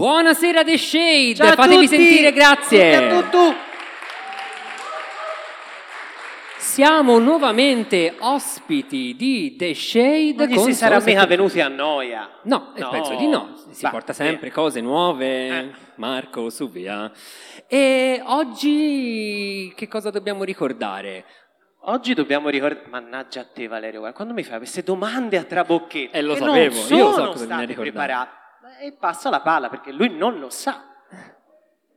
Buonasera The Shade, Ciao a fatevi tutti! sentire, grazie. Tutti a tutto! Siamo nuovamente ospiti di The Shade. Non gli si sarà mica venuti a noia. No, eh, No. penso di no. Si Va, porta sempre cose nuove. Eh. Marco, su via. E oggi che cosa dobbiamo ricordare? Oggi dobbiamo ricordare... Mannaggia a te Valerio, quando mi fai queste domande a trabocchetto Eh, lo sapevo, io lo so cosa bisogna ricordare. preparate. E passa la palla perché lui non lo sa.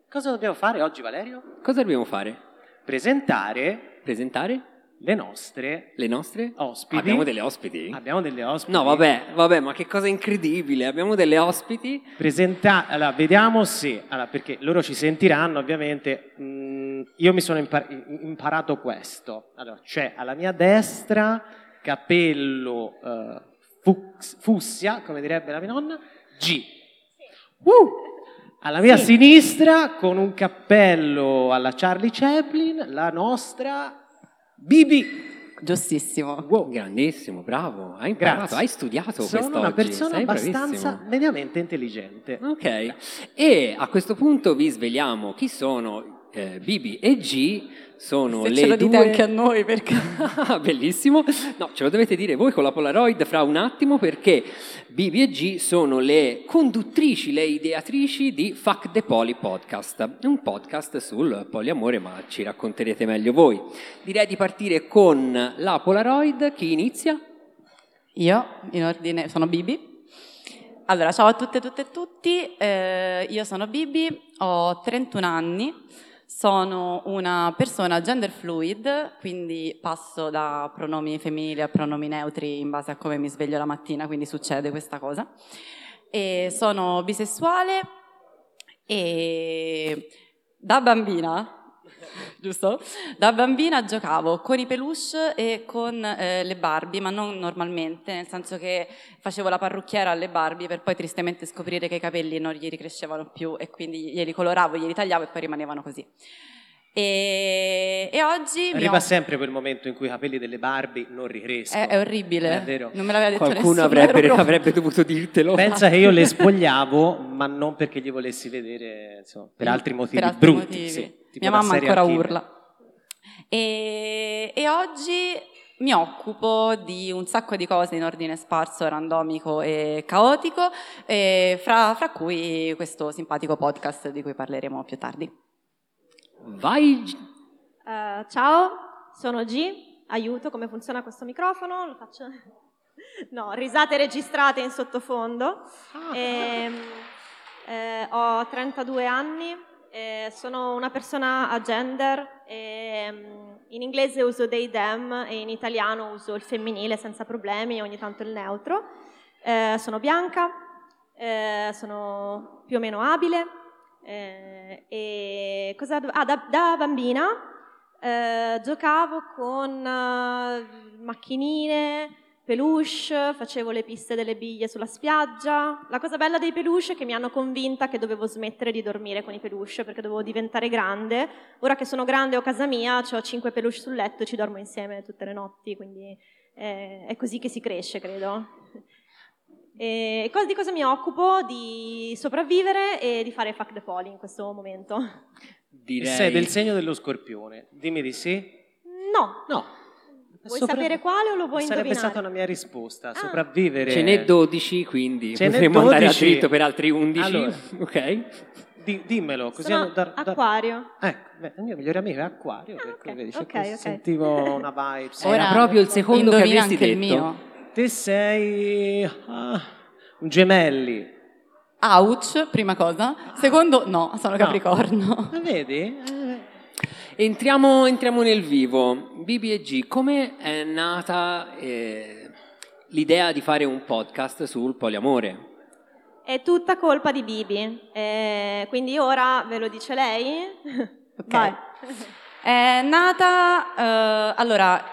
Cosa dobbiamo fare oggi Valerio? Cosa dobbiamo fare? Presentare Presentare le nostre le nostre ospiti. Abbiamo delle ospiti? Abbiamo delle ospiti. No, vabbè, vabbè, ma che cosa incredibile. Abbiamo delle ospiti. Presenta- allora, vediamo se, allora, perché loro ci sentiranno ovviamente, Mm, io mi sono impar- imparato questo, allora, c'è alla mia destra capello eh, fux- fussia, come direbbe la mia nonna, G. Uh! Alla mia Sì. sinistra, con un cappello alla Charlie Chaplin, la nostra Bibi. Giustissimo. Wow, grandissimo, bravo. Hai imparato, Grazie. hai studiato Sono quest'oggi. una persona sei abbastanza bravissimo. mediamente intelligente. Ok, e a questo punto vi sveliamo chi sono eh, Bibi e G. Sono Se le ce lo dite due... anche a noi perché... Bellissimo. No, ce lo dovete dire voi con la Polaroid fra un attimo perché Bibi e G sono le conduttrici, le ideatrici di Fuck the Poly Podcast, un podcast sul poliamore, ma ci racconterete meglio voi. Direi di partire con la Polaroid. Chi inizia? Io, in ordine, sono Bibi. Allora, ciao a tutte, tutte e tutti. Eh, io sono Bibi, ho 31 anni, sono una persona gender fluid, quindi passo da pronomi femminili a pronomi neutri in base a come mi sveglio la mattina, quindi succede questa cosa. E sono bisessuale e da bambina giusto? Da bambina giocavo con i peluche e con eh, le Barbie, ma non normalmente, nel senso che facevo la parrucchiera alle Barbie per poi tristemente scoprire che i capelli non gli ricrescevano più e quindi glieli coloravo, glieli tagliavo e poi rimanevano così. E, e oggi Arriva ho- sempre quel momento in cui i capelli delle Barbie non ricrescono. è, è orribile, È vero. non me l'aveva detto Qualcuno nessuno. avrebbe, avrebbe dovuto dirtelo. Pensa che io le spogliavo, ma non perché gli volessi vedere, insomma, per altri motivi per altri brutti. motivi. sì, tipo Mia mamma ancora killer. urla. E, e oggi mi occupo di un sacco di cose in ordine sparso, randomico e caotico, e fra, fra cui questo simpatico podcast di cui parleremo più tardi. Vai, Eh, ciao, sono G, aiuto, come funziona questo microfono? Lo faccio... No, risate registrate in sottofondo. Ehm, eh, ho 32 anni, eh, sono una persona a gender, ehm, in inglese uso they, them e in italiano uso il femminile senza problemi, ogni tanto il neutro. Eh, sono bianca, eh, sono più o meno abile. eh, e cosa ah, da, da bambina eh, giocavo con eh, macchinine, peluche, facevo le piste delle biglie sulla spiaggia. La cosa bella dei peluche è che mi hanno convinta che dovevo smettere di dormire con i peluche perché dovevo diventare grande. Ora che sono grande ho casa mia, ho cinque peluche sul letto e ci dormo insieme tutte le notti, quindi eh, è così che si cresce, credo. E di cosa mi occupo? Di sopravvivere e di fare fuck the poly in questo momento. direi... Sei del segno dello scorpione. Dimmi di sì. No, No. Vuoi Sopra- sapere quale o lo vuoi Sarebbe indovinare? stata una mia risposta. Ah. Sopravvivere. Ce n'è 12, quindi Ce potremmo andare a 12. dritto per altri 11. Allora. Ok. Di- dimmelo, così Sono da- da- acquario. Ecco, beh, il mio migliore amico è Acquario, Ah, per cui vedi, c'è ok, questo- ok. sentivo una vibe. Ora- proprio il secondo che avresti anche il detto. mio. Te sei ah, un gemelli. Ouch, prima cosa. Secondo, no, sono No. Capricorno. Ma vedi? Entriamo, entriamo nel vivo. BBG, come è nata eh, l'idea di fare un podcast sul poliamore? È tutta colpa di Bibi. Eh, quindi ora ve lo dice lei? Ok. Vai. È nata, eh, allora,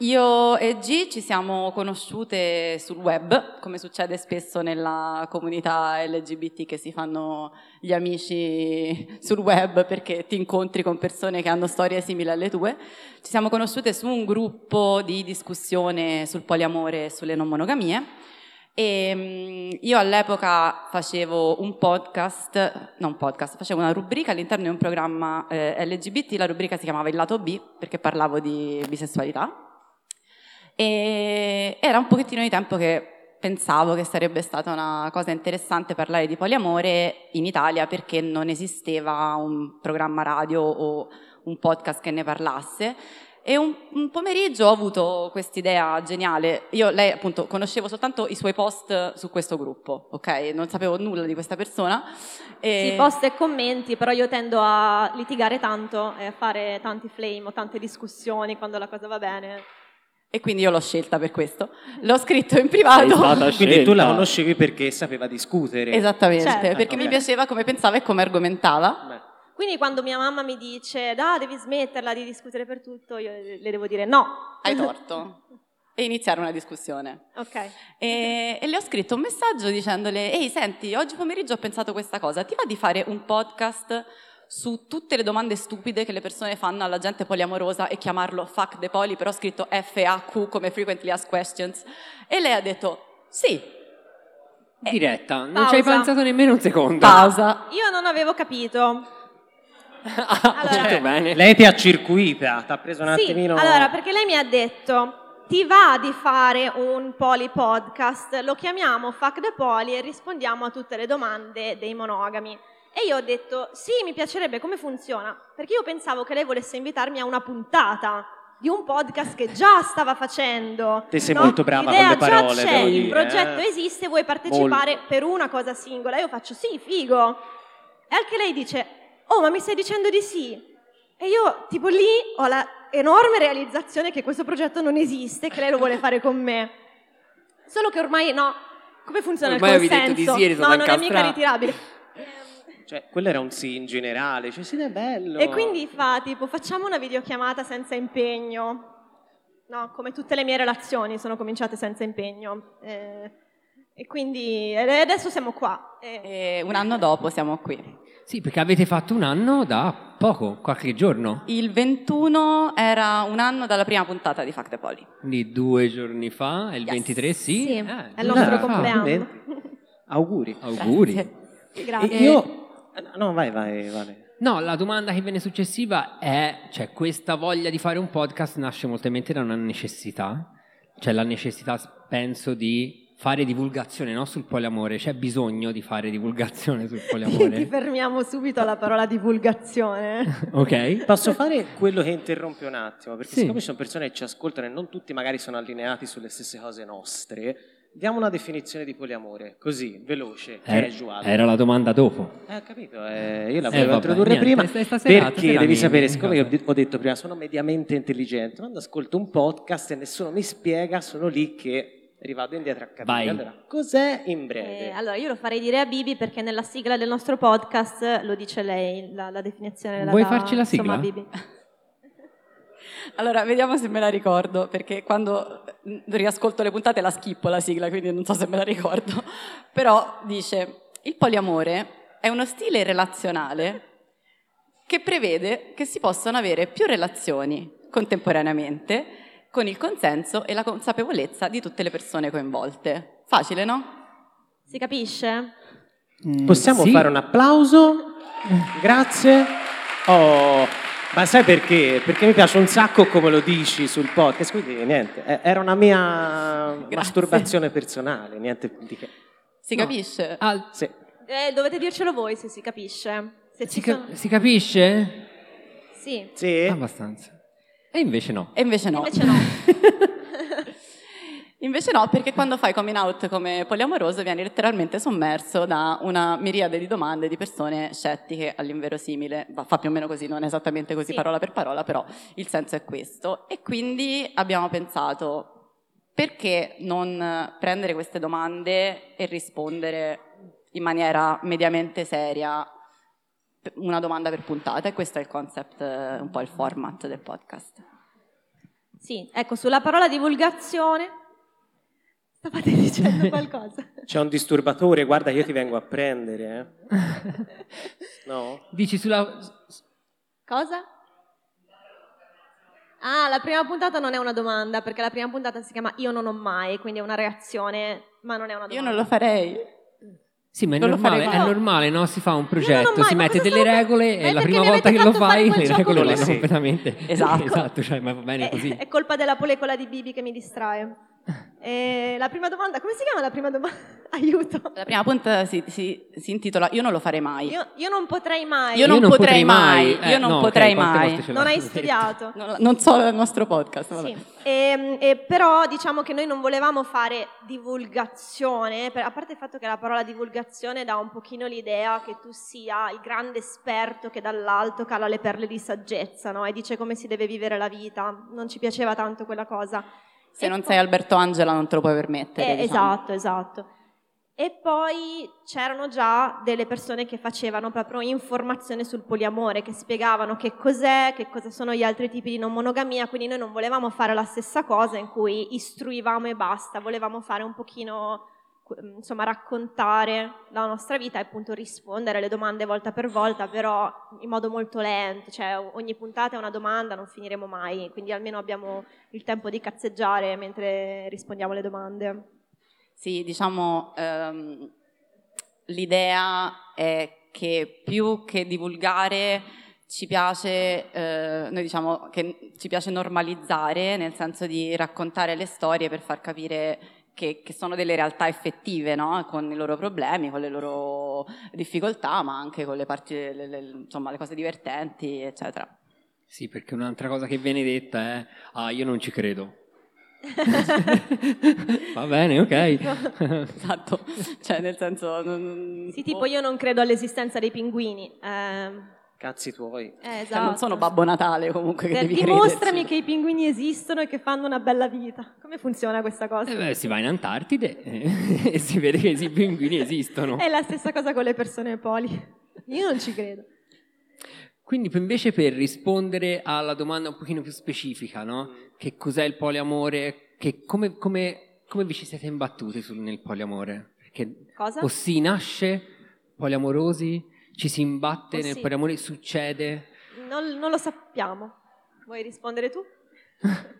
io e G ci siamo conosciute sul web, come succede spesso nella comunità LGBT che si fanno gli amici sul web perché ti incontri con persone che hanno storie simili alle tue. Ci siamo conosciute su un gruppo di discussione sul poliamore e sulle non monogamie. E mm, io all'epoca facevo un podcast, non podcast, facevo una rubrica all'interno di un programma eh, LGBT, la rubrica si chiamava Il lato B perché parlavo di bisessualità. E era un pochettino di tempo che pensavo che sarebbe stata una cosa interessante parlare di poliamore in Italia perché non esisteva un programma radio o un podcast che ne parlasse e un, un pomeriggio ho avuto quest'idea geniale. Io, lei appunto, conoscevo soltanto i suoi post su questo gruppo, ok? Non sapevo nulla di questa persona. E... Sì, post e commenti, però io tendo a litigare tanto e a fare tanti flame o tante discussioni quando la cosa va bene. E quindi io l'ho scelta per questo. L'ho scritto in privato. Quindi tu la conoscevi perché sapeva discutere. Esattamente, certo. perché okay. mi piaceva come pensava e come argomentava. Beh. Quindi quando mia mamma mi dice, da, devi smetterla di discutere per tutto, io le devo dire no. Hai torto. e iniziare una discussione. Ok. E, e, le ho scritto un messaggio dicendole, ehi senti, oggi pomeriggio ho pensato questa cosa, ti va di fare un podcast su tutte le domande stupide che le persone fanno alla gente poliamorosa e chiamarlo fuck the poli, però scritto FAQ come frequently asked questions? E lei ha detto, sì, Diretta, non Pausa. ci hai pensato nemmeno un secondo. Pausa. Io non avevo capito allora, cioè, bene. Lei ti ha circuita, ti ha preso un sì, attimino. Allora, perché lei mi ha detto: ti va di fare un poli podcast? Lo chiamiamo Fuck the Poli e rispondiamo a tutte le domande dei monogami. E io ho detto: sì, mi piacerebbe, come funziona? Perché io pensavo che lei volesse invitarmi a una puntata di un podcast che già stava facendo. Te sei no? molto brava L'idea con le parole. Già c'è, il progetto eh? esiste, vuoi partecipare Mol... per una cosa singola? Io faccio sì, figo. E anche lei dice, oh ma mi stai dicendo di sì? E io tipo lì ho la enorme realizzazione che questo progetto non esiste, che lei lo vuole fare con me. Solo che ormai no, come funziona ormai il consenso? Di sì, no, non è mica ritirabile. Cioè, quello era un sì in generale, cioè sì, è bello. E quindi fa tipo, facciamo una videochiamata senza impegno. No, come tutte le mie relazioni sono cominciate senza impegno. Eh, e quindi adesso siamo qua. E... E un anno dopo siamo qui. Sì, perché avete fatto un anno da poco, qualche giorno. Il 21 era un anno dalla prima puntata di Fact Poli. Quindi due giorni fa, e il yes. 23 sì. Sì, eh, è il nostro compleanno. Auguri. Auguri. Grazie. Grazie. io... No, vai, vai, Vale. No, la domanda che viene successiva è, cioè, questa voglia di fare un podcast nasce molto da una necessità, cioè la necessità, penso, di fare divulgazione no? sul poliamore, c'è bisogno di fare divulgazione sul poliamore. Ti fermiamo subito alla parola divulgazione. ok. Posso fare quello che interrompe un attimo, perché sì. siccome ci sono persone che ci ascoltano e non tutti magari sono allineati sulle stesse cose nostre, diamo una definizione di poliamore, così, veloce, era, casual. Era la domanda dopo. Eh, ho capito, eh, io la volevo eh, introdurre niente, prima, stasera, perché stasera devi sapere, siccome io ho detto prima, sono mediamente intelligente, quando ascolto un podcast e nessuno mi spiega, sono lì che rivado indietro a capire. Vai. Allora, cos'è in breve? Eh, allora, io lo farei dire a Bibi perché nella sigla del nostro podcast lo dice lei, la, la definizione della Vuoi farci la sigla? Insomma, Bibi. Allora, vediamo se me la ricordo, perché quando riascolto le puntate la schippo la sigla, quindi non so se me la ricordo. Però dice, il poliamore è uno stile relazionale che prevede che si possano avere più relazioni contemporaneamente con il consenso e la consapevolezza di tutte le persone coinvolte. Facile, no? Si capisce? Mm, Possiamo sì. fare un applauso? Grazie. Oh, ma sai perché? Perché mi piace un sacco come lo dici sul podcast, quindi niente, era una mia Grazie. masturbazione personale, niente di che. Si no. capisce? Ah, sì. eh, dovete dircelo voi se si capisce. Se si, sono... si, capisce? Sì. Sì? Abbastanza. E invece no. E invece no. Invece no. invece no, perché quando fai coming out come poliamoroso vieni letteralmente sommerso da una miriade di domande di persone scettiche all'inverosimile. Fa più o meno così, non esattamente così sì. parola per parola, però il senso è questo. E quindi abbiamo pensato perché non prendere queste domande e rispondere in maniera mediamente seria una domanda per puntata e questo è il concept, eh, un po' il format del podcast. Sì, ecco, sulla parola divulgazione stavate dicendo qualcosa. C'è un disturbatore, guarda io ti vengo a prendere. Eh. No? Dici sulla... Cosa? Ah, la prima puntata non è una domanda, perché la prima puntata si chiama Io non ho mai, quindi è una reazione ma non è una domanda. Io non lo farei. Sì, ma è normale, è normale, no? Si fa un progetto, mai, si mette delle sarebbe- regole Ma e è la prima volta che lo fai le regole vanno completamente. Esatto. esatto, cioè, ma va bene È, così. è colpa della polecola di Bibi che mi distrae. E la prima domanda, come si chiama la prima domanda? Aiuto. La prima punta si, si- si intitola Io non lo farei mai. Io, io non potrei mai. Io non potrei mai, Eh, io non no, potrei quante mai. non hai studiato. Non, non so il nostro podcast. vabbè. Sì, e, e però diciamo che noi non volevamo fare divulgazione, per- a parte il fatto che la parola divulgazione dà un pochino l'idea che tu sia il grande esperto che dall'alto cala le perle di saggezza no? e dice come si deve vivere la vita. Non ci piaceva tanto quella cosa. Se E non poi- sei Alberto Angela non te lo puoi permettere. eh, diciamo. Esatto, esatto. E poi c'erano già delle persone che facevano proprio informazione sul poliamore, che spiegavano che cos'è, che cosa sono gli altri tipi di non monogamia, quindi noi non volevamo fare la stessa cosa in cui istruivamo e basta, volevamo fare un pochino, insomma, raccontare la nostra vita e appunto rispondere alle domande volta per volta, però in modo molto lento, cioè ogni puntata è una domanda, non finiremo mai, quindi almeno abbiamo il tempo di cazzeggiare mentre rispondiamo alle domande. Sì, diciamo, ehm, l'idea è che più che divulgare ci piace, eh, noi diciamo che ci piace normalizzare, nel senso di raccontare le storie per far capire che, che sono delle realtà effettive, no? con i loro problemi, con le loro difficoltà, ma anche con le, parti, le- le- insomma, le cose divertenti, eccetera. Sì, perché un'altra cosa che viene detta è ah, io non ci credo. Va bene, ok. Esatto, cioè nel senso... non- Sì, tipo io non credo all'esistenza dei pinguini. Ehm, Cazzi tuoi. eh, Cioè, esatto. non sono Babbo Natale comunque che Eh, devi dimostrami crederci. che i pinguini esistono e che fanno una bella vita. Come funziona questa cosa? Eh beh, si va in Antartide eh, e si vede che i pinguini esistono. È la stessa cosa con le persone poli. Io non ci credo. Quindi invece per rispondere alla domanda un pochino più specifica, no? Che cos'è il poliamore? Che come, come- come vi ci siete imbattuti sul- nel poliamore? Perché Cosa? o si nasce poliamorosi, ci si imbatte O nel sì. poliamore, succede? Non, non lo sappiamo. Vuoi rispondere tu?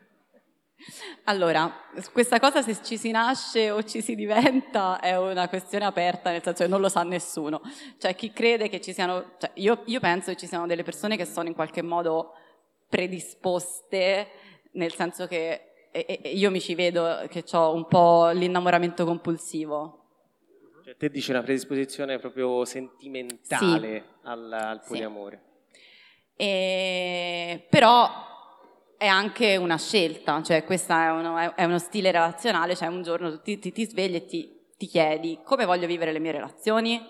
Allora, questa cosa se ci si nasce o ci si diventa è una questione aperta, nel senso che non lo sa nessuno. Cioè chi crede che ci siano... Cioè, io, io penso che ci siano delle persone che sono in qualche modo predisposte, nel senso che e- e- io mi ci vedo che ho un po' l'innamoramento compulsivo. Cioè, te dici una predisposizione proprio sentimentale al, al Sì. poliamore. E- però è anche una scelta, cioè questo è uno, è- uno stile relazionale, cioè un giorno ti, ti- ti svegli e ti, ti chiedi come voglio vivere le mie relazioni.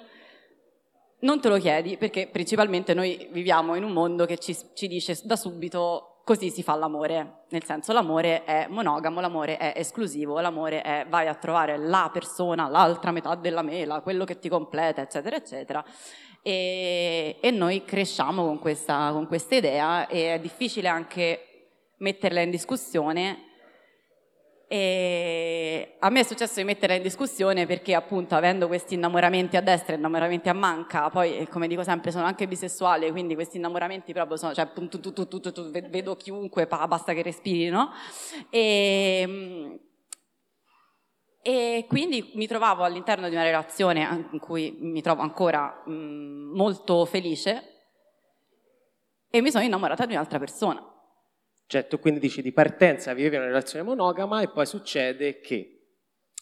Non te lo chiedi perché principalmente noi viviamo in un mondo che ci, ci dice da subito così si fa l'amore, nel senso l'amore è monogamo, l'amore è esclusivo, l'amore è vai a trovare la persona, l'altra metà della mela, quello che ti completa, eccetera, eccetera. E, e noi cresciamo con questa, con questa idea e è difficile anche metterla in discussione. E a me è successo di metterla in discussione perché appunto avendo questi innamoramenti a destra e innamoramenti a manca, poi come dico sempre sono anche bisessuale, quindi questi innamoramenti proprio sono, cioè tu, tu, tu, tu, tu, tu, ve- vedo chiunque, pa, basta che respiri, no? E, mm, e quindi mi trovavo all'interno di una relazione in cui mi trovo ancora mm, molto felice e mi sono innamorata di un'altra persona. Cioè, tu quindi dici di partenza vivevi una relazione monogama e poi succede che...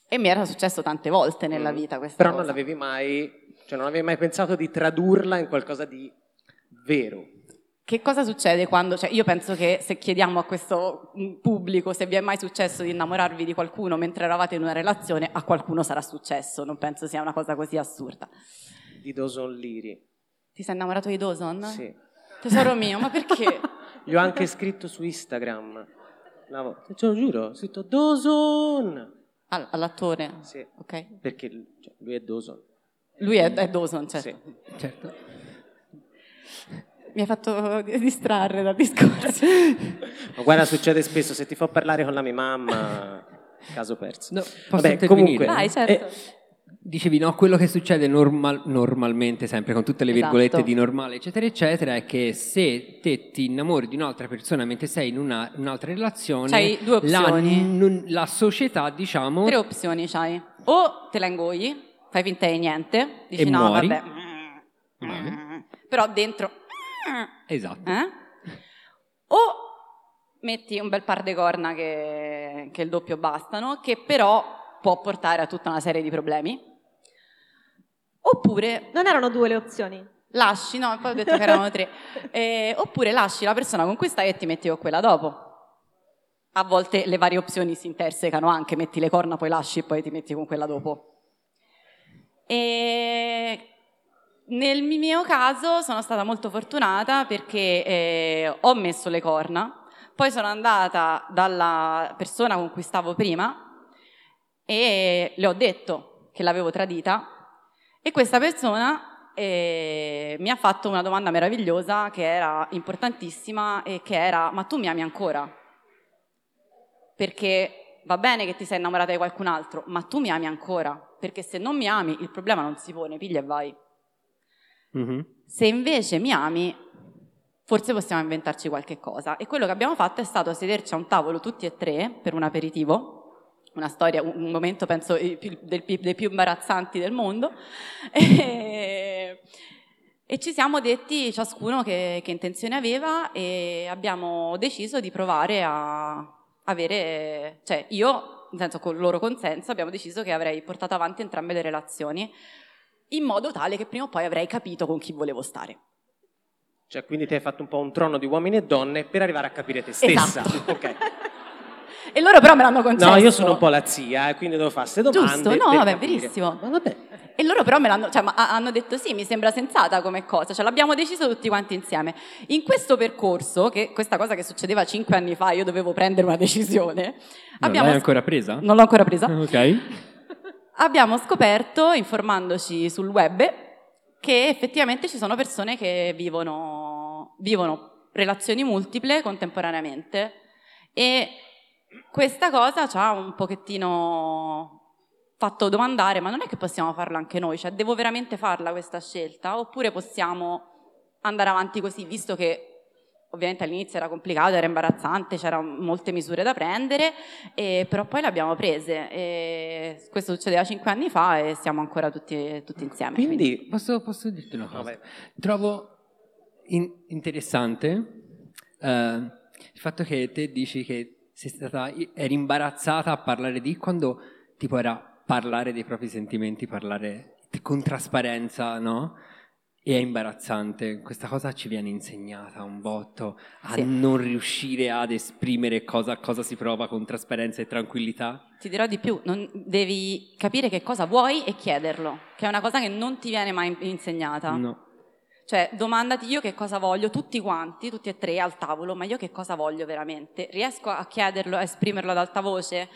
E mi era successo tante volte nella Mm. vita questa Però cosa. non l'avevi mai... Cioè, non avevi mai pensato di tradurla in qualcosa di vero. Che cosa succede quando, cioè io penso che se chiediamo a questo mm, pubblico se vi è mai successo di innamorarvi di qualcuno mentre eravate in una relazione, a qualcuno sarà successo, non penso sia una cosa così assurda. Di Dawson Leary. Ti sei innamorato di Dawson? Sì. Tesoro mio, ma perché? Gli ho anche scritto su Instagram. Una volta. Te lo giuro, ho scritto Dawson! All- all'attore? Sì, Ok. perché cioè, lui è Dawson. Lui è, è Dawson, certo. Sì. Certo. Mi hai fatto distrarre dal discorso. Ma guarda, succede spesso, se ti fa parlare con la mia mamma, caso perso. No, posso Vabbè, comunque, Vai, certo. eh, Dicevi, no, quello che succede normal- normalmente, sempre con tutte le virgolette Esatto. di normale, eccetera, eccetera, è che se te ti innamori di un'altra persona mentre sei in una- un'altra relazione, C'hai due la, opzioni. non- la società, diciamo, Tre opzioni c'hai. o te la ingoi, fai finta di niente, dici E no, muori. vabbè. Vale. Però dentro... Esatto. Eh? O metti un bel par di corna che, che il doppio bastano, che però può portare a tutta una serie di problemi. Oppure Non erano due le opzioni. lasci, no, poi ho detto che erano tre. Eh, oppure lasci la persona con cui stai e ti metti con quella dopo. A volte le varie opzioni si intersecano anche, metti le corna, poi lasci e poi ti metti con quella dopo. E nel mio caso sono stata molto fortunata perché eh, ho messo le corna, poi sono andata dalla persona con cui stavo prima e le ho detto che l'avevo tradita e questa persona eh, mi ha fatto una domanda meravigliosa che era importantissima e che era ma tu mi ami ancora? Perché va bene che ti sei innamorata di qualcun altro, ma tu mi ami ancora? Perché se non mi ami il problema non si pone, piglia e vai. Mhm. Se invece mi ami, forse possiamo inventarci qualche cosa. E quello che abbiamo fatto è stato sederci a un tavolo tutti e tre per un aperitivo, una storia, un momento penso più- del dei più imbarazzanti del mondo. E, e ci siamo detti ciascuno che, che intenzione aveva e abbiamo deciso di provare a avere, cioè io, nel senso con il loro consenso, abbiamo deciso che avrei portato avanti entrambe le relazioni in modo tale che prima o poi avrei capito con chi volevo stare. Cioè, quindi ti hai fatto un po' un trono di uomini e donne per arrivare a capire te stessa. Esatto. Ok. E loro però me l'hanno concesso. No, io sono un po' la zia, e quindi devo fare queste domande. Giusto, no, vabbè, capire. verissimo. Ma vabbè. E loro però me l'hanno, cioè, hanno detto sì, mi sembra sensata come cosa, cioè l'abbiamo deciso tutti quanti insieme. In questo percorso, che questa cosa che succedeva cinque anni fa, io dovevo prendere una decisione, Non abbiamo l'hai ancora presa? non l'ho ancora presa, Ok. abbiamo scoperto, informandoci sul web, che effettivamente ci sono persone che vivono, vivono relazioni multiple contemporaneamente e questa cosa ci ha un pochettino fatto domandare, ma non è che possiamo farla anche noi, cioè devo veramente farla questa scelta oppure possiamo andare avanti così, visto che ovviamente all'inizio era complicato, era imbarazzante, c'erano molte misure da prendere, e però poi le abbiamo prese. E questo succedeva cinque anni fa e siamo ancora tutti, tutti insieme. Quindi, Posso, posso dirti una cosa? Vabbè. Trovo in- interessante eh, il fatto che te dici che sei stata, eri imbarazzata a parlare di quando tipo era parlare dei propri sentimenti, parlare con trasparenza, no? E è imbarazzante, questa cosa ci viene insegnata un botto a Sì. non riuscire ad esprimere cosa, cosa si prova con trasparenza e tranquillità. Ti dirò di più, non- devi capire che cosa vuoi e chiederlo, che è una cosa che non ti viene mai insegnata. No. Cioè, domandati io che cosa voglio, tutti quanti, tutti e tre al tavolo, ma io che cosa voglio veramente? Riesco a chiederlo, a esprimerlo ad alta voce?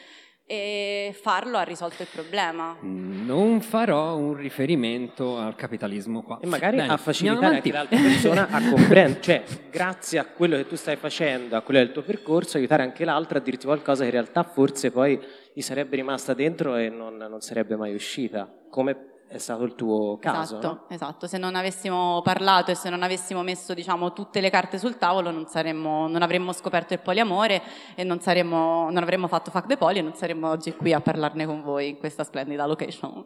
E farlo ha risolto il problema. Non farò un riferimento al capitalismo qua. e magari Bene, a facilitare anche l'altra persona a comprendere, cioè, grazie a quello che tu stai facendo, a quello del tuo percorso, aiutare anche l'altro a dirti qualcosa che in realtà forse poi gli sarebbe rimasta dentro e non, non sarebbe mai uscita, come è stato il tuo caso. esatto, no? esatto. Se non avessimo parlato e se non avessimo messo, diciamo, tutte le carte sul tavolo, non, saremmo, non avremmo scoperto il poliamore e non, saremmo, non avremmo fatto Fuck the Poli e non saremmo oggi qui a parlarne con voi in questa splendida location.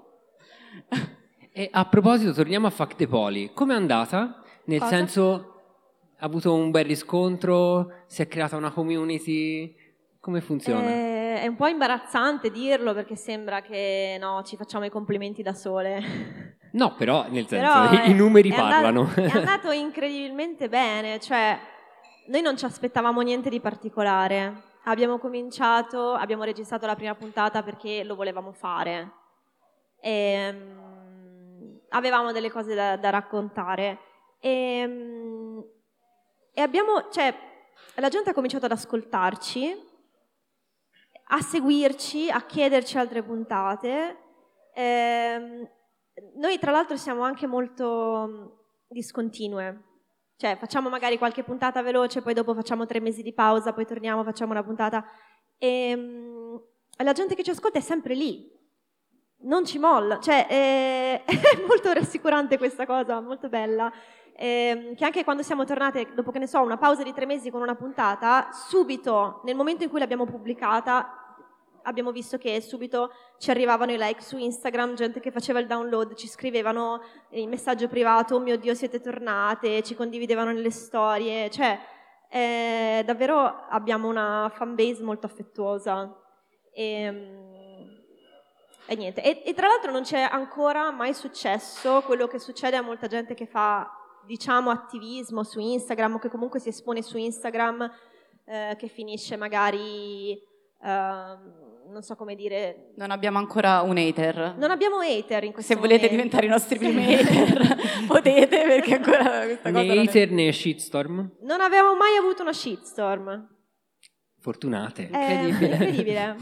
E a proposito, torniamo a Fact the Poli. Com'è andata? Nel Cosa? senso, ha avuto un bel riscontro? Si è creata una community? Come funziona? Eh, è un po' imbarazzante dirlo perché sembra che no, ci facciamo i complimenti da sole. No, però nel senso, Però i, è- i numeri è andato- parlano. è andato incredibilmente bene, cioè noi non ci aspettavamo niente di particolare. Abbiamo cominciato, abbiamo registrato la prima puntata perché lo volevamo fare. Ehm, avevamo delle cose da, da raccontare. Ehm, e abbiamo, cioè, la gente ha cominciato ad ascoltarci, a seguirci, a chiederci altre puntate. Ehm, noi tra l'altro siamo anche molto mh, discontinue, cioè facciamo magari qualche puntata veloce, poi dopo facciamo tre mesi di pausa, poi torniamo, facciamo una puntata e mh, la gente che ci ascolta è sempre lì, non ci molla, cioè eh, è molto rassicurante questa cosa, molto bella. Ehm, che anche quando siamo tornate, dopo che ne so, una pausa di tre mesi con una puntata, subito, nel momento in cui l'abbiamo pubblicata, abbiamo visto che subito ci arrivavano i like su Instagram, gente che faceva il download, ci scrivevano in messaggio privato, oh mio Dio siete tornate, ci condividevano nelle storie, cioè eh, davvero abbiamo una fanbase molto affettuosa. E, mm, e niente, e, e tra l'altro non c'è ancora mai successo quello che succede a molta gente che fa, diciamo, attivismo su Instagram o che comunque si espone su Instagram, eh, che finisce magari, eh, non so come dire... Non abbiamo ancora un hater. Non abbiamo hater in questo Se volete momento. diventare i nostri primi hater, potete perché ancora questa cosa Né non è- hater né shitstorm? Non abbiamo mai avuto una shitstorm. Fortunate. È Incredibile. incredibile.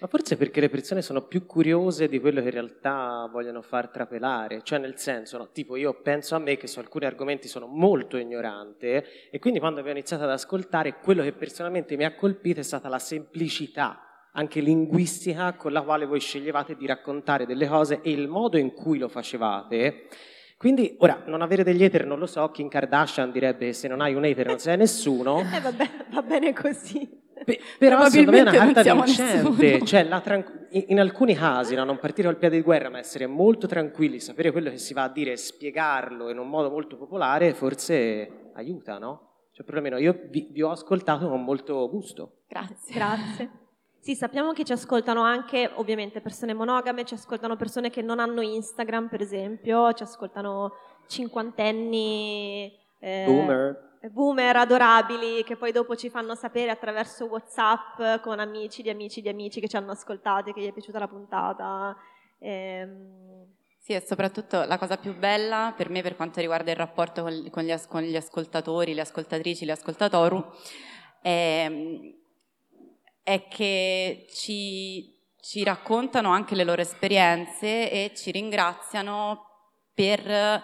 Ma forse perché le persone sono più curiose di quello che in realtà vogliono far trapelare, cioè nel senso, no, tipo io penso a me che su alcuni argomenti sono molto ignorante e quindi quando abbiamo iniziato ad ascoltare quello che personalmente mi ha colpito è stata la semplicità, anche linguistica, con la quale voi sceglievate di raccontare delle cose e il modo in cui lo facevate. Quindi, ora, non avere degli hater non lo so, Kim Kardashian direbbe che se non hai un hater non sei nessuno, Eh, vabbè, va bene così. Pe- però secondo me è una carta vincente, cioè la tran- in, in alcuni casi no, non partire col piede di guerra ma essere molto tranquilli, sapere quello che si va a dire e spiegarlo in un modo molto popolare forse aiuta, no? Cioè perlomeno io vi, vi ho ascoltato con molto gusto. Grazie. Grazie. Sì, sappiamo che ci ascoltano anche ovviamente persone monogame, ci ascoltano persone che non hanno Instagram, per esempio, ci ascoltano cinquantenni, eh, Boomer. Boomer adorabili che poi dopo ci fanno sapere attraverso WhatsApp con amici di amici di amici che ci hanno ascoltati, che gli è piaciuta la puntata. Ehm, Sì, e soprattutto la cosa più bella per me per quanto riguarda il rapporto con, con gli, as- con gli ascoltatori, le ascoltatrici, gli ascoltatori, è, è che ci, ci raccontano anche le loro esperienze e ci ringraziano per,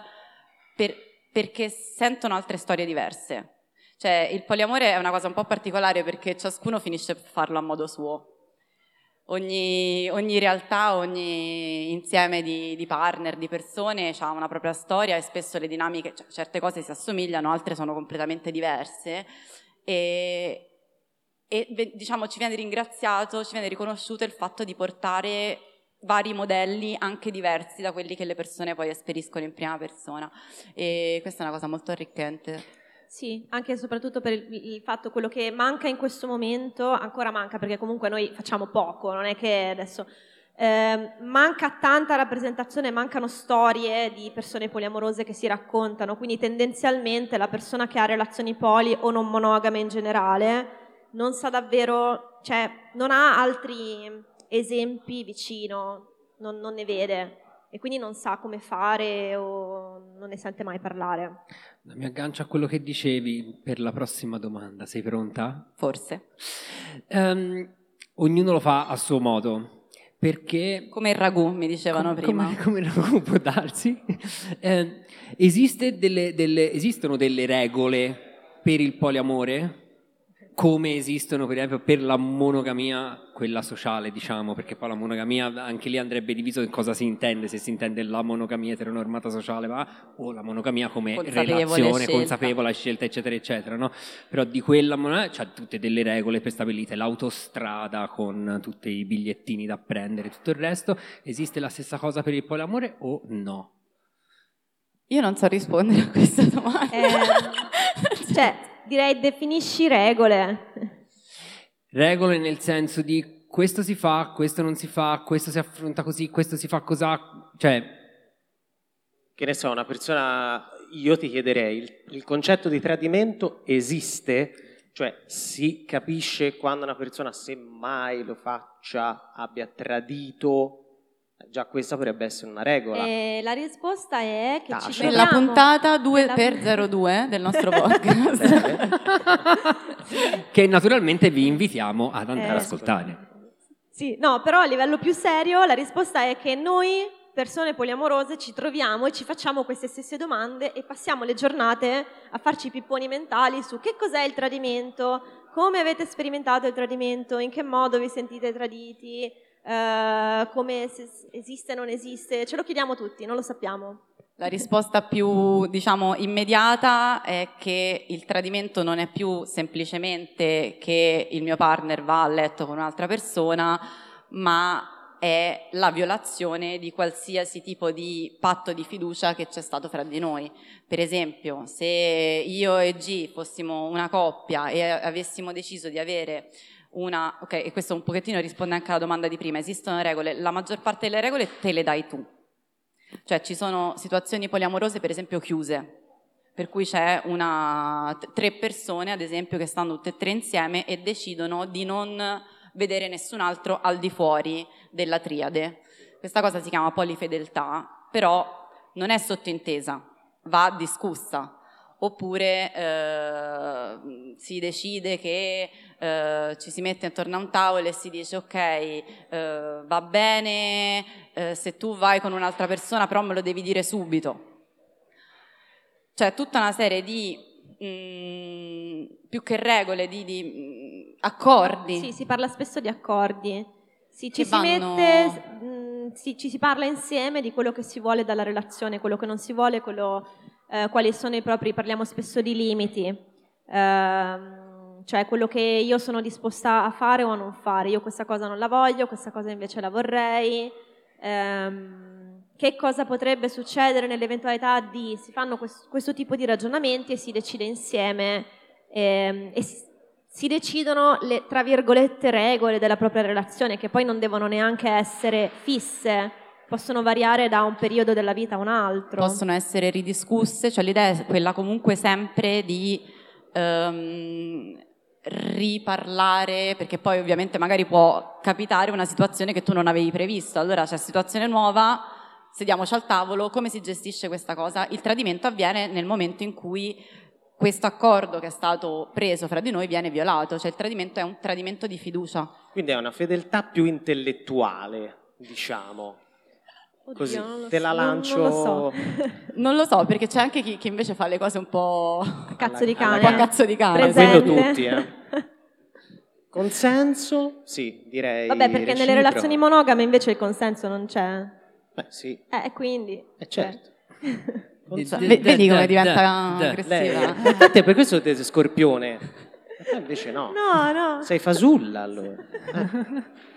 per- perché sentono altre storie diverse. Cioè, il poliamore è una cosa un po' particolare perché ciascuno finisce per farlo a modo suo. Ogni, ogni realtà, ogni insieme di, di partner, di persone ha una propria storia e spesso le dinamiche, cioè, certe cose si assomigliano, altre sono completamente diverse e, e, diciamo ci viene ringraziato, ci viene riconosciuto il fatto di portare vari modelli anche diversi da quelli che le persone poi esperiscono in prima persona e questa è una cosa molto arricchente. Sì, anche e soprattutto per il, il fatto quello che manca in questo momento, ancora manca perché comunque noi facciamo poco, non è che adesso ehm, manca tanta rappresentazione, mancano storie di persone poliamorose che si raccontano, quindi tendenzialmente la persona che ha relazioni poli o non monogame in generale non sa davvero, cioè non ha altri esempi vicino, non, non ne vede e quindi non sa come fare o non ne sente mai parlare. Mi aggancio a quello che dicevi per la prossima domanda. Sei pronta? Forse. Ehm, ognuno lo fa a suo modo. Perché Come il ragù, mi dicevano Com- prima. Come, come può darsi? Eh, esiste delle- delle- esistono delle regole per il poliamore? Come esistono per esempio per la monogamia, quella sociale, diciamo, perché poi la monogamia anche lì andrebbe diviso in cosa si intende, se si intende la monogamia eteronormata sociale va, o la monogamia come Consapevole relazione scelta. consapevole, scelta, eccetera, eccetera, no? Però di quella monogamia c'ha tutte delle regole prestabilite, l'autostrada con tutti i bigliettini da prendere e tutto il resto. Esiste la stessa cosa per il poliamore o no? Io non so rispondere a questa domanda. Eh, cioè, direi definisci regole. Regole nel senso di questo si fa, questo non si fa, questo si affronta così, questo si fa così, cioè Che ne so, una persona, io ti chiederei, il, il concetto di tradimento esiste? Cioè si capisce quando una persona, se mai lo faccia, abbia tradito? Già questa potrebbe essere una regola. E la risposta è che Tace. ci Nella troviamo- puntata 2 nella- per 02 del nostro podcast. Che naturalmente vi invitiamo ad andare Eh, ad ascoltare. Sì, no, però a livello più serio la risposta è che noi, persone poliamorose, ci troviamo e ci facciamo queste stesse domande e passiamo le giornate a farci pipponi mentali su che cos'è il tradimento, come avete sperimentato il tradimento, in che modo vi sentite traditi, eh, come esiste o non esiste, ce lo chiediamo tutti, non lo sappiamo. La risposta più, diciamo, immediata è che il tradimento non è più semplicemente che il mio partner va a letto con un'altra persona, ma è la violazione di qualsiasi tipo di patto di fiducia che c'è stato fra di noi. Per esempio, se io e G fossimo una coppia e avessimo deciso di avere una, ok, e questo un pochettino risponde anche alla domanda di prima, esistono regole, la maggior parte delle regole te le dai tu. Cioè ci sono situazioni poliamorose per esempio chiuse, per cui c'è una, tre persone ad esempio che stanno tutte e tre insieme e decidono di non vedere nessun altro al di fuori della triade. Questa cosa si chiama polifedeltà, però non è sottintesa, va discussa. Oppure eh, si decide che eh, ci si mette intorno a un tavolo e si dice ok, eh, va bene eh, se tu vai con un'altra persona, però me lo devi dire subito. Cioè tutta una serie di mh, mm, più che regole, di, di mh, mm, accordi. Sì, si parla spesso di accordi. Sì, ci, si vanno... mette, mh, mm, sì, ci si parla insieme di quello che si vuole dalla relazione, quello che non si vuole, quello eh, quali sono i propri, parliamo spesso di limiti, eh, cioè quello che io sono disposta a fare o a non fare, io questa cosa non la voglio, questa cosa invece la vorrei, ehm, che cosa potrebbe succedere nell'eventualità di, si fanno questo, questo tipo di ragionamenti e si decide insieme ehm, e si, si decidono le, tra virgolette, regole della propria relazione, che poi non devono neanche essere fisse, possono variare da un periodo della vita a un altro. Possono essere ridiscusse, cioè l'idea è quella comunque sempre di um, riparlare, perché poi ovviamente magari può capitare una situazione che tu non avevi previsto, allora c'è situazione nuova, sediamoci al tavolo, come si gestisce questa cosa? Il tradimento avviene nel momento in cui questo accordo che è stato preso fra di noi viene violato, cioè il tradimento è un tradimento di fiducia. Quindi è una fedeltà più intellettuale, diciamo. Oddio, Così, te la lancio. Non, non, lo so. non, lo so. perché c'è anche chi, chi, invece fa le cose un po' a cazzo di cane. Un po' a cazzo di cane. Presente. Quello tutti, eh. Consenso? Sì, direi. Vabbè, perché reciproco. nelle relazioni monogame invece il consenso non c'è. Beh, sì. Eh, quindi. Eh, certo. Cioè, vedi come diventa aggressiva. Infatti è per questo siete scorpione. E invece no. No, no. Sei fasulla allora. Eh.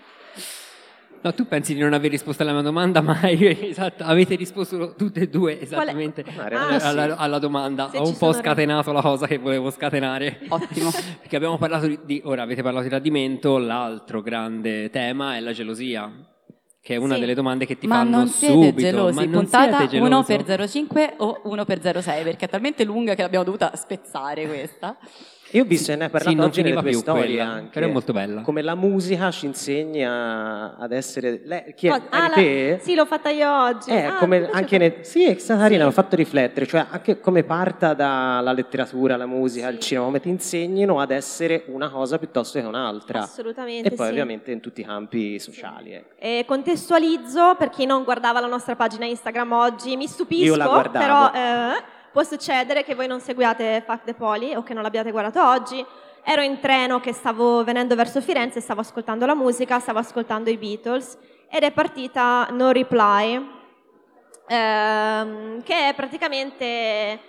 No, tu pensi di non aver risposto alla mia domanda, ma esatto, avete risposto tutte e due esattamente ah, alla, alla, domanda. Se Ho un po' scatenato la cosa che volevo scatenare. Ottimo. Perché abbiamo parlato di, ora avete parlato di tradimento, l'altro grande tema è la gelosia. Che è una sì. delle domande che ti ma fanno non subito. Gelosi. Ma non Puntata 1 per 05 o 1 per 06 perché è talmente lunga che l'abbiamo dovuta spezzare questa. Io ho visto, ne hai parlato sì, oggi nelle tue storie quella, anche. Però è molto bella. Come la musica ci insegna ad essere... Lei, chi è, oh, ah, te? sì, l'ho fatta io oggi. Eh, ah, come anche ne, sì, è stata carina, sì. l'ho fatto riflettere, cioè anche come parta dalla letteratura, la musica, sì. il cinema, come ti insegnino ad essere una cosa piuttosto che un'altra. Assolutamente E poi sì. ovviamente in tutti i campi sociali. Ecco. E contestualizzo, per chi non guardava la nostra pagina Instagram oggi, mi stupisco, io la guardavo. però... Eh, può succedere che voi non seguiate Fact the Poli o che non l'abbiate guardato oggi, ero in treno che stavo venendo verso Firenze, stavo ascoltando la musica, stavo ascoltando i Beatles ed è partita No Reply, ehm, che è praticamente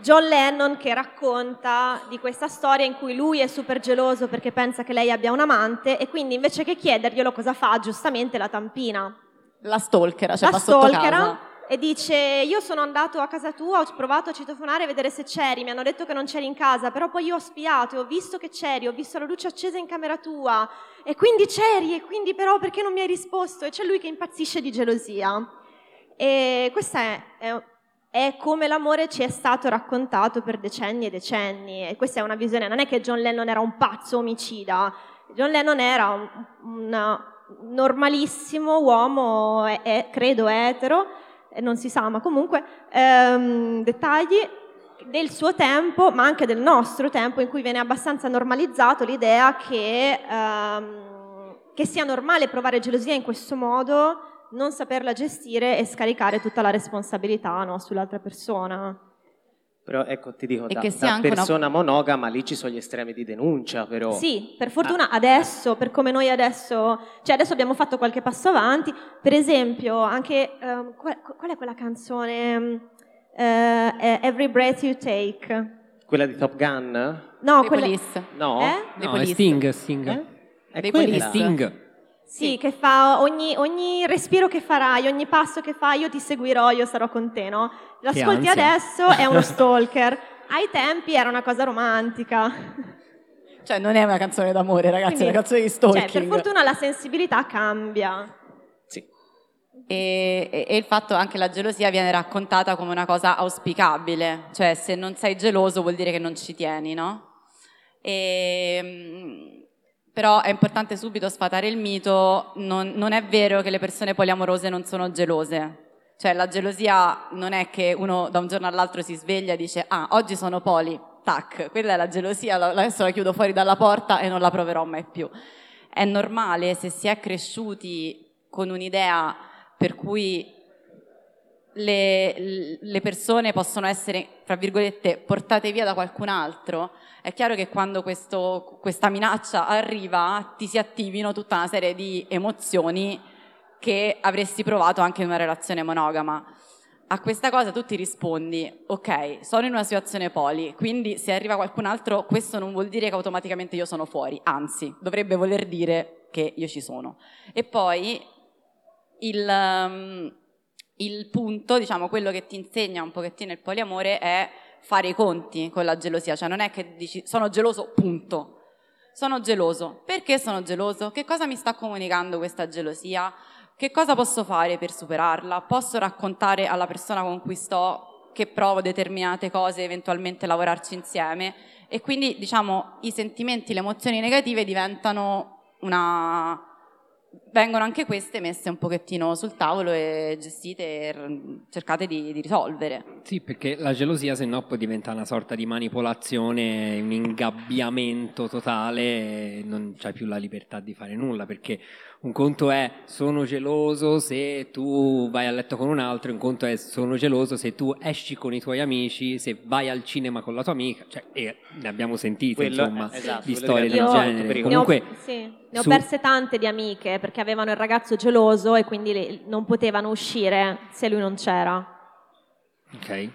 John Lennon che racconta di questa storia in cui lui è super geloso perché pensa che lei abbia un amante e quindi invece che chiederglielo cosa fa? Giustamente la tampina. La stalkera, cioè la stalkera e dice io sono andato a casa tua, ho provato a citofonare e vedere se c'eri, mi hanno detto che non c'eri in casa, però poi io ho spiato e ho visto che c'eri, ho visto la luce accesa in camera tua e quindi c'eri e quindi però perché non mi hai risposto? E c'è lui che impazzisce di gelosia. E questa è, è, è come l'amore ci è stato raccontato per decenni e decenni e questa è una visione, non è che John Lennon era un pazzo omicida, John Lennon era un, un normalissimo uomo, è, credo etero, non si sa, ma comunque ehm, dettagli del suo tempo, ma anche del nostro tempo, in cui viene abbastanza normalizzato l'idea che, ehm, che sia normale provare gelosia in questo modo, non saperla gestire e scaricare tutta la responsabilità no, sull'altra persona. Però ecco, ti dico, E da, che sia da anche una- persona monogama lì ci sono gli estremi di denuncia, però. Sì, per fortuna adesso, per come noi adesso, cioè adesso abbiamo fatto qualche passo avanti, per esempio anche, ehm, qual, qual è quella canzone, eh, Every Breath You Take? Quella di Top Gun? No, quella... Police. No? Eh? No, è. Sting, Sting. Eh? È quella. Sting. Sì, che fa ogni, ogni respiro che farai, ogni passo che fai, io ti seguirò, io sarò con te, no? L'ascolti adesso, è uno stalker. Ai tempi era una cosa romantica. Cioè, non è una canzone d'amore, ragazzi, Quindi- è una canzone di Cioè, stalking. per fortuna la sensibilità cambia. Sì. E, e- e il fatto anche la gelosia viene raccontata come una cosa auspicabile, cioè se non sei geloso vuol dire che non ci tieni, no? E, mm, però è importante subito sfatare il mito, non, non è vero che le persone poliamorose non sono gelose. Cioè la gelosia non è che uno da un giorno all'altro si sveglia e dice ah oggi sono poli, tac, quella è la gelosia, adesso la chiudo fuori dalla porta e non la proverò mai più. È normale se si è cresciuti con un'idea per cui le, le persone possono essere, fra virgolette, portate via da qualcun altro, è chiaro che quando questo- questa minaccia arriva ti si attivino tutta una serie di emozioni che avresti provato anche in una relazione monogama. A questa cosa tu ti rispondi, ok, sono in una situazione poli, quindi se arriva qualcun altro questo non vuol dire che automaticamente io sono fuori, anzi, dovrebbe voler dire che io ci sono. E poi il, um, il punto, diciamo, quello che ti insegna un pochettino il poliamore è fare i conti con la gelosia, cioè non è che dici sono geloso, punto. Sono geloso. Perché sono geloso? Che cosa mi sta comunicando questa gelosia? Che cosa posso fare per superarla? Posso raccontare alla persona con cui sto che provo determinate cose, eventualmente lavorarci insieme? E quindi, diciamo, i sentimenti, le emozioni negative diventano una vengono anche queste messe un pochettino sul tavolo e gestite e cercate di, di risolvere. Sì, perché la gelosia se no poi diventa una sorta di manipolazione, un ingabbiamento totale non c'hai più la libertà di fare nulla perché un conto è sono geloso se tu vai a letto con un altro, un conto è sono geloso se tu esci con i tuoi amici, se vai al cinema con la tua amica, cioè e ne abbiamo sentite Quello- insomma eh, esatto, di storie del genere. Comunque ne ho, sì, ne ho su- perse tante di amiche perché avevano il ragazzo geloso e quindi le- non potevano uscire se lui non c'era. ok. Eh,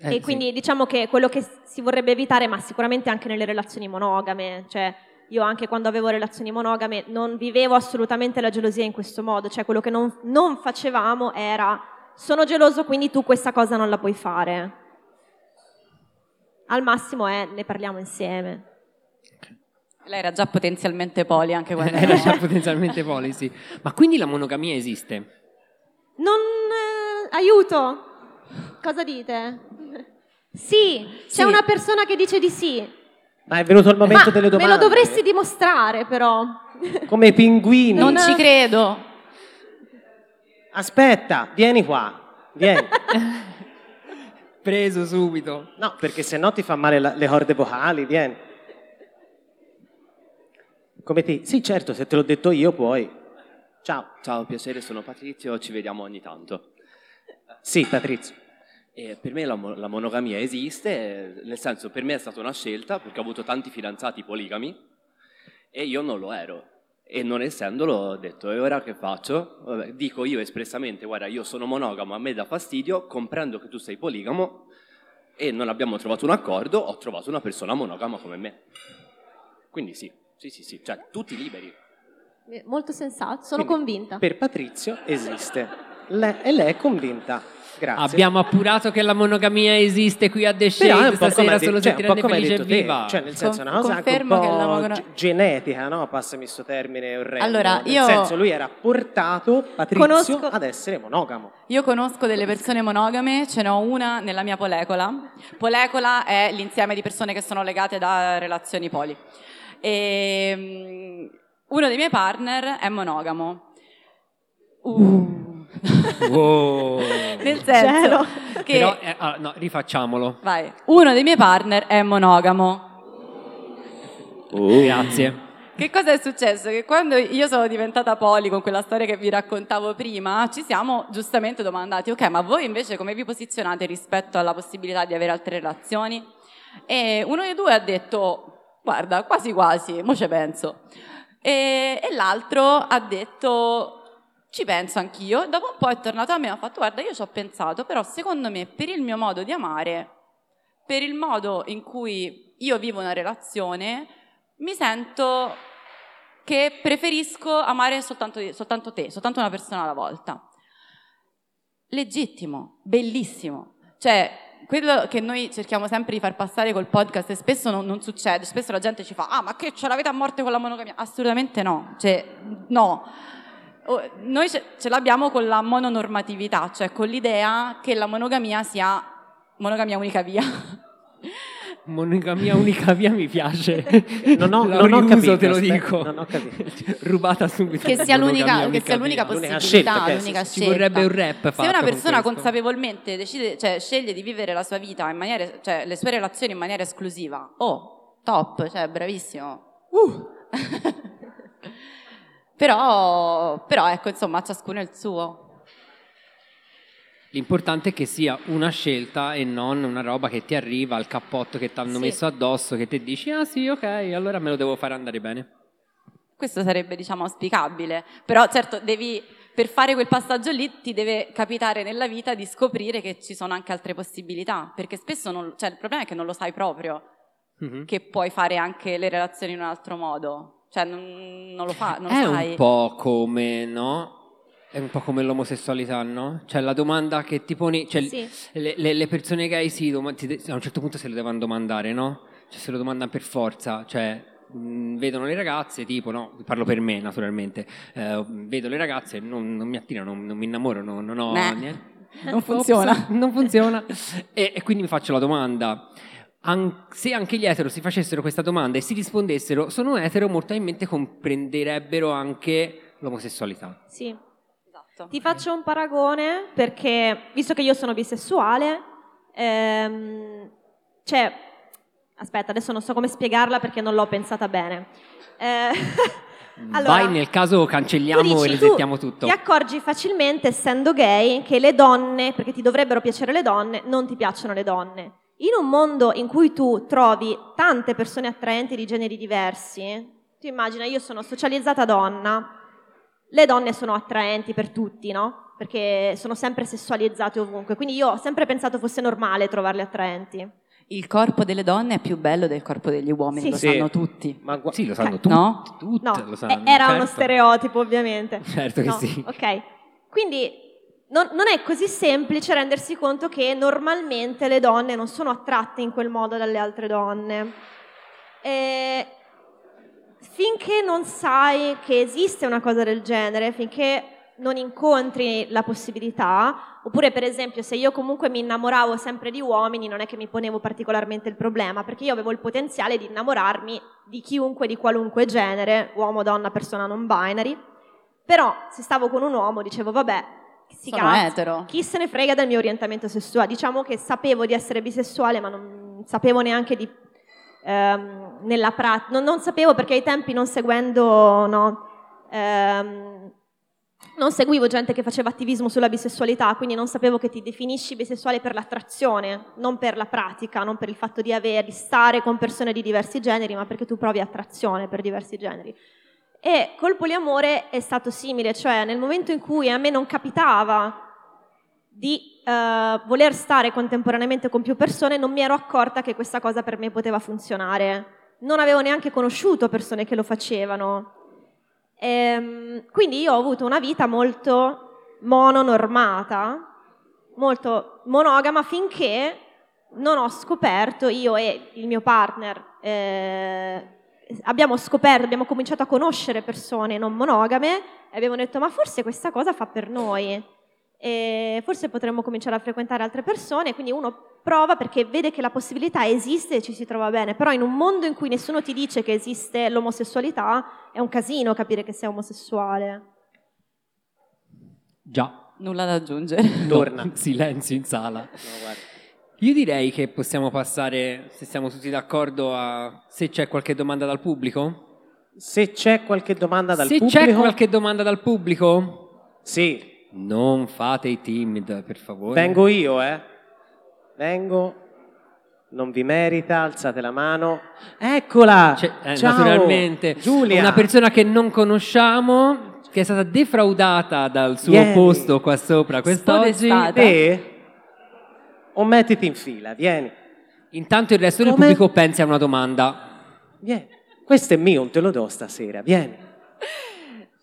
e sì. quindi diciamo che quello che si vorrebbe evitare, ma sicuramente anche nelle relazioni monogame, cioè io anche quando avevo relazioni monogame non vivevo assolutamente la gelosia in questo modo, cioè quello che non, non facevamo era sono geloso quindi tu questa cosa non la puoi fare. Al massimo è ne parliamo insieme. Lei era già potenzialmente poli anche quando era già potenzialmente policy. Ma quindi la monogamia esiste? Non... eh, aiuto! Cosa dite? Sì, c'è Sì. una persona che dice di sì. Ma è venuto il momento Ma delle me domande. lo dovresti dimostrare però. Come pinguini. Non ci credo. Aspetta, vieni qua. Vieni. Preso subito. No, perché se no ti fa male la- le corde vocali, vieni. Come ti... Sì, certo, se te l'ho detto io puoi. Ciao. Ciao, piacere, sono Patrizio, ci vediamo ogni tanto. Sì, Patrizio. E per me la, la monogamia esiste, nel senso per me è stata una scelta perché ho avuto tanti fidanzati poligami e io non lo ero. E non essendolo ho detto, e ora che faccio? Vabbè, dico io espressamente, guarda, io sono monogamo, a me dà fastidio, comprendo che tu sei poligamo e non abbiamo trovato un accordo, ho trovato una persona monogama come me. Quindi sì, sì, sì, sì, cioè tutti liberi. Molto sensato, sono Quindi, convinta. Per Patrizio esiste. Le- e lei è convinta. Grazie. Abbiamo appurato che la monogamia esiste qui a The Però è Shade un po' come stasera solo detto- se cioè, ti rende felice e detto te. viva. Cioè, nel senso, è una Con- cosa anche un po' monoga- ge- genetica, no? Passami sto termine orrendo. Allora, nel io- senso, lui era portato, Patrizio, Conosco- ad essere monogamo. Io conosco delle persone monogame, ce n'ho una nella mia polecola. Polecola è l'insieme di persone che sono legate da relazioni poli. E, mm, uno dei miei partner è monogamo. Uh. Wow. Nel senso Cielo. che... Però, eh, ah, no, rifacciamolo. Vai. Uno dei miei partner è monogamo. Grazie. che cosa è successo? Che quando io sono diventata poli con quella storia che vi raccontavo prima, ci siamo giustamente domandati, ok, ma voi invece come vi posizionate rispetto alla possibilità di avere altre relazioni? E uno dei due ha detto, guarda, quasi quasi, mo ci penso. E, e l'altro ha detto, ci penso anch'io. Dopo un po' è tornato a me e ha fatto, guarda, io ci ho pensato, però secondo me per il mio modo di amare, per il modo in cui io vivo una relazione, mi sento che preferisco amare soltanto, soltanto te, soltanto una persona alla volta. Legittimo, bellissimo. Cioè, quello che noi cerchiamo sempre di far passare col podcast e spesso non, non, succede, spesso la gente ci fa ah ma che ce l'avete a morte con la monogamia? Assolutamente no, cioè no. Noi ce, l'abbiamo con la mononormatività, cioè con l'idea che la monogamia sia monogamia unica via. Monogamia unica via mi piace. Non ho, non ho capito, te lo aspetta, dico. Non ho capito. Rubata subito. Che sia l'unica, che sia unica l'unica possibilità, scelta, l'unica Ci scelta. vorrebbe un rap fatto Se una con persona questo. consapevolmente decide, cioè, sceglie di vivere la sua vita in maniera, cioè le sue relazioni in maniera esclusiva, oh, top, cioè bravissimo. Uh. però, però ecco, insomma, ciascuno è il suo. L'importante è che sia una scelta e non una roba che ti arriva al cappotto che ti hanno Sì. messo addosso, che ti dici, ah sì, ok, allora me lo devo fare andare bene. Questo sarebbe, diciamo, auspicabile. Però certo, devi, per fare quel passaggio lì ti deve capitare nella vita di scoprire che ci sono anche altre possibilità, perché spesso non, cioè, il problema è che non lo sai proprio, Mhm. che puoi fare anche le relazioni in un altro modo. Cioè, non, non lo fa, non È sai. un po' come, no? È un po' come l'omosessualità, no? Cioè la domanda che ti poni, cioè Sì. le, le- le persone gay sì, doma- ti a un certo punto se lo devono domandare, no? Cioè se lo domandano per forza, cioè mh, vedono le ragazze, tipo, no, parlo per me naturalmente, eh, vedo le ragazze, non, non mi attirano, non, non mi innamoro, non, non ho Nah. niente. Non funziona. Ops, non funziona. E, e quindi mi faccio la domanda. An- se anche gli etero si facessero questa domanda e si rispondessero sono etero, molto probabilmente comprenderebbero anche l'omosessualità. Sì. Esatto. Ti faccio un paragone perché, visto che io sono bisessuale, ehm, cioè, aspetta, adesso non so come spiegarla perché non l'ho pensata bene. Eh, allora, Vai nel caso tu cancelliamo dici, e resettiamo tu tutto. Ti accorgi facilmente, essendo gay, che le donne, perché ti dovrebbero piacere le donne, non ti piacciono le donne. In un mondo in cui tu trovi tante persone attraenti di generi diversi, tu immagina, io sono socializzata donna, le donne sono attraenti per tutti, no? Perché sono sempre sessualizzate ovunque, quindi io ho sempre pensato fosse normale trovarle attraenti. Il corpo delle donne è più bello del corpo degli uomini, Sì. lo Sì. sanno tutti. Ma gua- Sì, lo sanno Ok. tutti. No? tutte No, lo sanno, eh, era certo. uno stereotipo ovviamente. Certo che No, sì. Ok, quindi non, non è così semplice rendersi conto che normalmente le donne non sono attratte in quel modo dalle altre donne. E finché non sai che esiste una cosa del genere, finché non incontri la possibilità, oppure per esempio se io comunque mi innamoravo sempre di uomini, non è che mi ponevo particolarmente il problema, perché io avevo il potenziale di innamorarmi di chiunque, di qualunque genere, uomo, donna, persona non binary, però se stavo con un uomo dicevo vabbè, si Sono cazzo, etero. chi se ne frega del mio orientamento sessuale? Diciamo che sapevo di essere bisessuale, ma non sapevo neanche di ehm, nella pratica, non, non sapevo perché ai tempi non seguendo, no, ehm, non seguivo gente che faceva attivismo sulla bisessualità, quindi non sapevo che ti definisci bisessuale per l'attrazione, non per la pratica, non per il fatto di avere, di stare con persone di diversi generi, ma perché tu provi attrazione per diversi generi. E col poliamore è stato simile, cioè nel momento in cui a me non capitava di eh, voler stare contemporaneamente con più persone, non mi ero accorta che questa cosa per me poteva funzionare. Non avevo neanche conosciuto persone che lo facevano. Ehm, quindi io ho avuto una vita molto mononormata, molto monogama finché non ho scoperto, io e il mio partner, eh, abbiamo scoperto, abbiamo cominciato a conoscere persone non monogame e abbiamo detto ma forse questa cosa fa per noi e forse potremmo cominciare a frequentare altre persone, quindi uno prova perché vede che la possibilità esiste e ci si trova bene, però in un mondo in cui nessuno ti dice che esiste l'omosessualità è un casino capire che sei omosessuale. Già. Nulla da aggiungere. Torna. Silenzio in sala. No, guarda. Io direi che possiamo passare, se siamo tutti d'accordo, a se c'è qualche domanda dal pubblico. Se c'è qualche domanda dal Se pubblico. c'è qualche domanda dal pubblico, Sì, non fate i timid, per favore. vengo io, eh. Vengo. Non vi merita, alzate la mano. Eccola! C'è- eh, Ciao, naturalmente, Giulia. una persona che non conosciamo, che è stata defraudata dal suo Vieni. posto qua sopra quest'oggi. Spodestata. Te? O mettiti in fila, vieni. Intanto il resto del Come? pubblico pensi a una domanda. Vieni. Questo è mio, non te lo do stasera, vieni.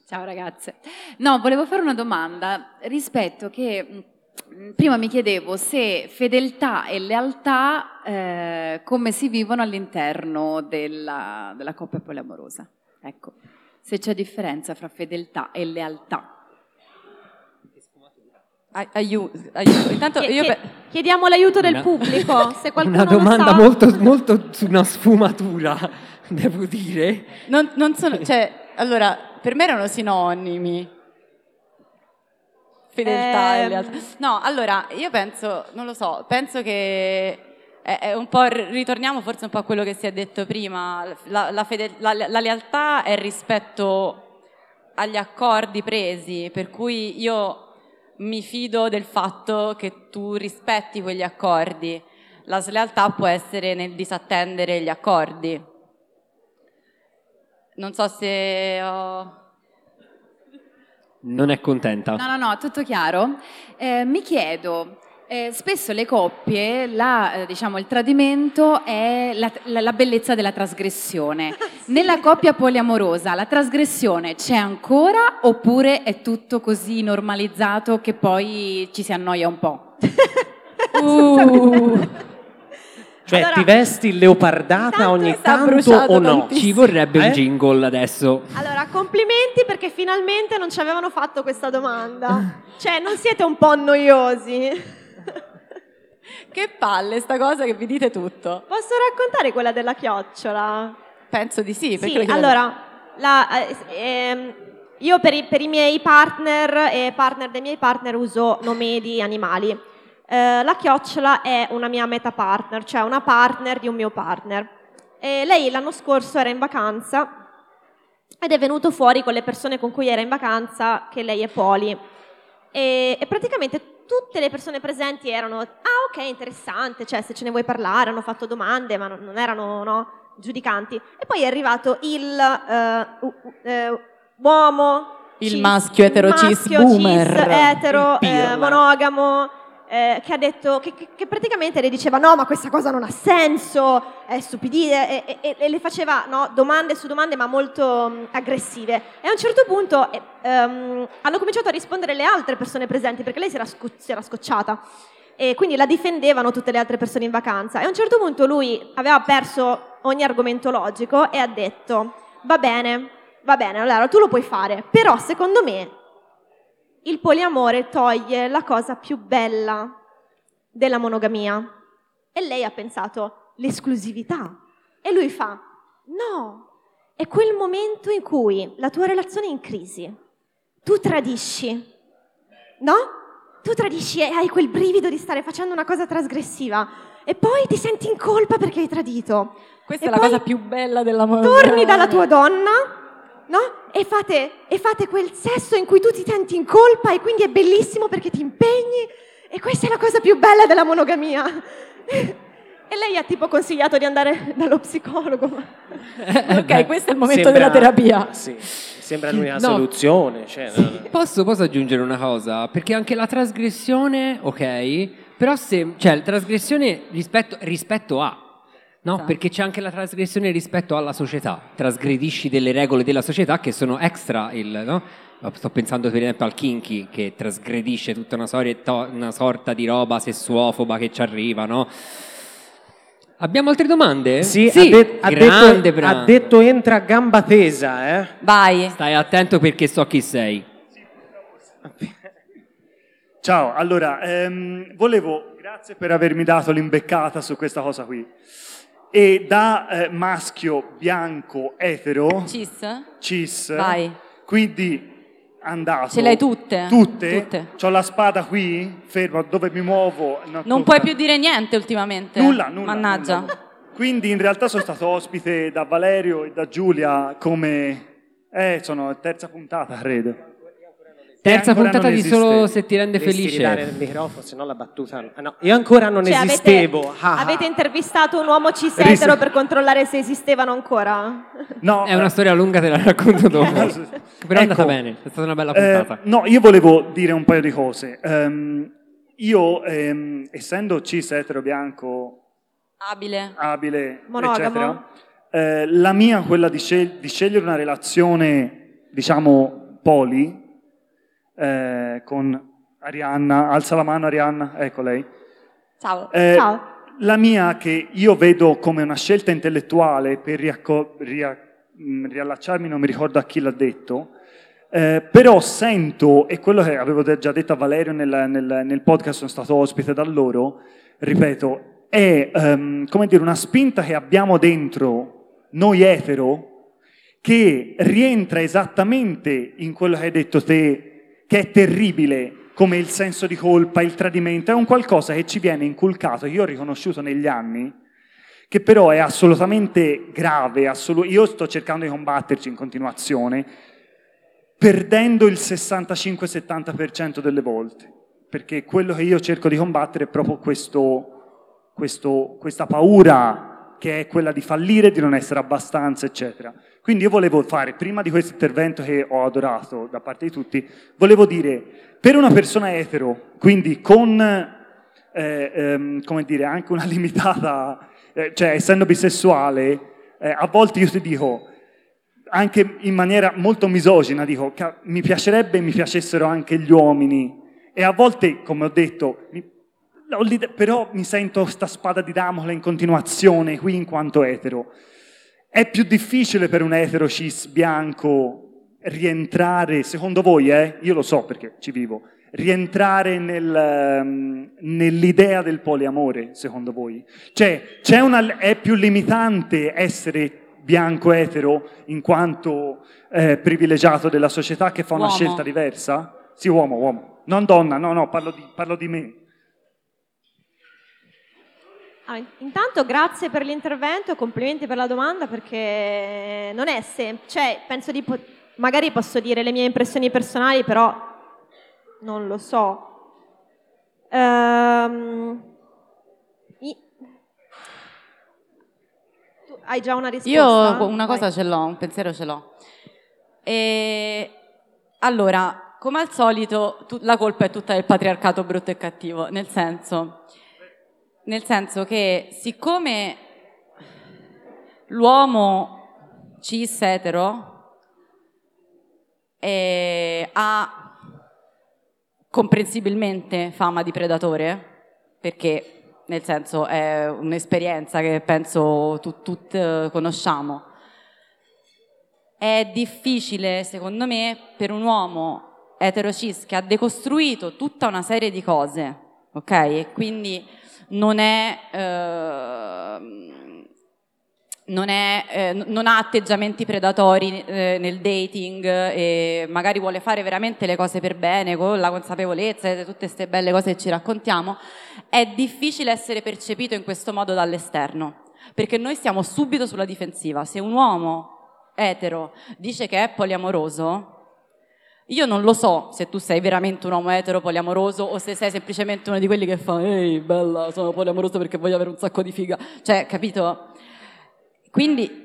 Ciao ragazze. No, volevo fare una domanda rispetto che mh, prima mi chiedevo se fedeltà e lealtà eh, come si vivono all'interno della, della coppia poliamorosa. Ecco, se c'è differenza fra fedeltà e lealtà. Ai- Aiuto, aiuto. Intanto io chie- pe- chiediamo l'aiuto del Una- pubblico. Se qualcuno Una lo domanda sa. molto, molto su una sfumatura, devo dire. non, non sono, cioè, allora, per me erano sinonimi. Fedeltà e Ehm. lealtà. No, allora, io penso, non lo so, penso che è, è un po', ritorniamo forse un po' a quello che si è detto prima, la, la fede- la- la lealtà è rispetto agli accordi presi, per cui io mi fido del fatto che tu rispetti quegli accordi. La slealtà può essere nel disattendere gli accordi. Non so se ho... Non è contenta. No, no, no, tutto chiaro. Eh, mi chiedo, eh, spesso le coppie, la, eh, diciamo, il tradimento è la, la- la bellezza della trasgressione. Nella coppia poliamorosa la trasgressione c'è ancora oppure è tutto così normalizzato che poi ci si annoia un po'? Uh, Cioè, Allora, ti vesti leopardata ogni tanto o no? tantissimo. Ci vorrebbe Eh? un jingle adesso. Allora, complimenti perché finalmente non ci avevano fatto questa domanda. Cioè, non siete un po' noiosi? Che palle sta cosa che vi dite tutto. Posso raccontare quella della chiocciola? Penso di sì. perché Sì, allora, la- eh, ehm, io per i, per i miei partner e partner dei miei partner uso nomi di animali. Eh, la chiocciola è una mia meta partner, cioè una partner di un mio partner. E lei l'anno scorso era in vacanza ed è venuto fuori con le persone con cui era in vacanza che lei è poli. E, e praticamente tutte le persone presenti erano, ah ok, interessante, cioè se ce ne vuoi parlare, hanno fatto domande, ma non, non erano no, giudicanti. E poi è arrivato il eh, u- u- eh, uomo, Il cis- maschio etero il cis maschio boomer. cis etero, eh, monogamo, eh, che ha detto che, che- che praticamente le diceva no ma questa cosa non ha senso è stupidire e, e- e le faceva no, domande su domande ma molto mh, aggressive. E a un certo punto eh, ehm, hanno cominciato a rispondere le altre persone presenti perché lei si era, sco- si era scocciata. E quindi la difendevano tutte le altre persone in vacanza. E a un certo punto lui aveva perso ogni argomento logico e ha detto va bene va bene allora tu lo puoi fare però secondo me il poliamore toglie la cosa più bella della monogamia. E lei ha pensato, l'esclusività. E lui fa, no, è quel momento in cui la tua relazione è in crisi, tu tradisci, no? Tu tradisci e hai quel brivido di stare facendo una cosa trasgressiva e poi ti senti in colpa perché hai tradito. Questa E è la cosa più bella della Torni dalla tua donna, no? E fate, e fate quel sesso in cui tu ti senti in colpa e quindi è bellissimo perché ti impegni. E questa è la cosa più bella della monogamia. E lei ha tipo consigliato di andare dallo psicologo. Ok, questo è il momento Sembra- della terapia. Sì, sembra l'unica No. soluzione. Cioè, no, no. Posso, posso aggiungere una cosa? Perché anche la trasgressione, ok, però se, cioè, la trasgressione rispetto, rispetto a, no? Esatto. Perché c'è anche la trasgressione rispetto alla società. Trasgredisci delle regole della società che sono extra il, no? Sto pensando per esempio al kinky che trasgredisce tutta una, to- una sorta di roba sessuofoba che ci arriva, no? Abbiamo altre domande? Sì, ha, de- ha grande detto, ha detto entra a gamba tesa, eh? Vai. Stai attento perché so chi sei. Ciao, allora, ehm, volevo, grazie per avermi dato l'imbeccata su questa cosa qui. E da eh, maschio bianco etero, Cis? cis, Vai. quindi andato. Ce le hai tutte? Tutte? Tutte. C'ho la spada qui, fermo, dove mi muovo. no, Non tocca. puoi più dire niente ultimamente. Nulla, nulla. Mannaggia. nulla. Quindi in realtà sono stato ospite da Valerio e da Giulia come... Eh, sono terza puntata, credo. Terza puntata di Solo se ti rende Dovresti ridare il felice. microfono, se no la battuta... ah, no, io ancora non Cioè, avete- esistevo. ah, ah. Avete intervistato un uomo cis Ris- etero per controllare se esistevano ancora? No, È una eh, storia lunga, te la racconto dopo. Però è andata Ecco, bene, è stata una bella eh, puntata. no, io volevo dire un paio di cose. Ehm, io, ehm, essendo cis etero bianco, Abile. abile, Monogamo. eccetera, eh, la mia quella di, scel- di scegliere una relazione, diciamo, poli, eh, con Arianna, alza la mano Arianna, ecco lei. Ciao. Eh, Ciao. La mia che io vedo come una scelta intellettuale per riacco- ria- mh, riallacciarmi, non mi ricordo a chi l'ha detto, eh, però sento, e quello che avevo già detto a Valerio nel, nel- nel podcast, sono stato ospite da loro, ripeto, è ehm, come dire una spinta che abbiamo dentro noi etero che rientra esattamente in quello che hai detto te, che è terribile come il senso di colpa, il tradimento, è un qualcosa che ci viene inculcato, io ho riconosciuto negli anni, che però è assolutamente grave, assolu- io sto cercando di combatterci in continuazione, perdendo il 65-70% delle volte, perché quello che io cerco di combattere è proprio questo, questo- questa paura che è quella di fallire, di non essere abbastanza, eccetera. Quindi io volevo fare, prima di questo intervento che ho adorato da parte di tutti, volevo dire, per una persona etero, quindi con, eh, ehm, come dire, anche una limitata, eh, cioè essendo bisessuale, eh, a volte io ti dico, anche in maniera molto misogina, dico, "Ca- mi piacerebbe mi piacessero anche gli uomini. E a volte, come ho detto, mi- però mi sento sta spada di Damocle in continuazione qui in quanto etero. È più difficile per un etero cis bianco rientrare, secondo voi, eh? io lo so perché ci vivo, rientrare nel, ehm, nell'idea del poliamore, secondo voi? Cioè, c'è una, è più limitante essere bianco etero in quanto eh, privilegiato della società che fa una Uomo. scelta diversa? Sì, uomo, uomo. Non donna, no, no, parlo di, parlo di me. Ah, in- intanto grazie per l'intervento e complimenti per la domanda perché non è semplice, cioè penso di po- magari posso dire le mie impressioni personali, però non lo so. Ehm, i- tu hai già una risposta? Io una Vai. cosa ce l'ho, un pensiero ce l'ho. E allora, come al solito, tu- la colpa è tutta del patriarcato brutto e cattivo, nel senso, nel senso che siccome l'uomo cis etero eh, ha comprensibilmente fama di predatore, perché nel senso è un'esperienza che penso tu- tutti eh, conosciamo. È difficile, secondo me, per un uomo eterocis che ha decostruito tutta una serie di cose, ok? E quindi non è... ehm, non, è, eh, non ha atteggiamenti predatori eh, nel dating e magari vuole fare veramente le cose per bene, con la consapevolezza di tutte queste belle cose che ci raccontiamo, è difficile essere percepito in questo modo dall'esterno, perché noi stiamo subito sulla difensiva. Se un uomo etero dice che è poliamoroso, io non lo so se tu sei veramente un uomo etero poliamoroso o se sei semplicemente uno di quelli che fa ehi bella sono poliamoroso perché voglio avere un sacco di figa. Cioè capito? Quindi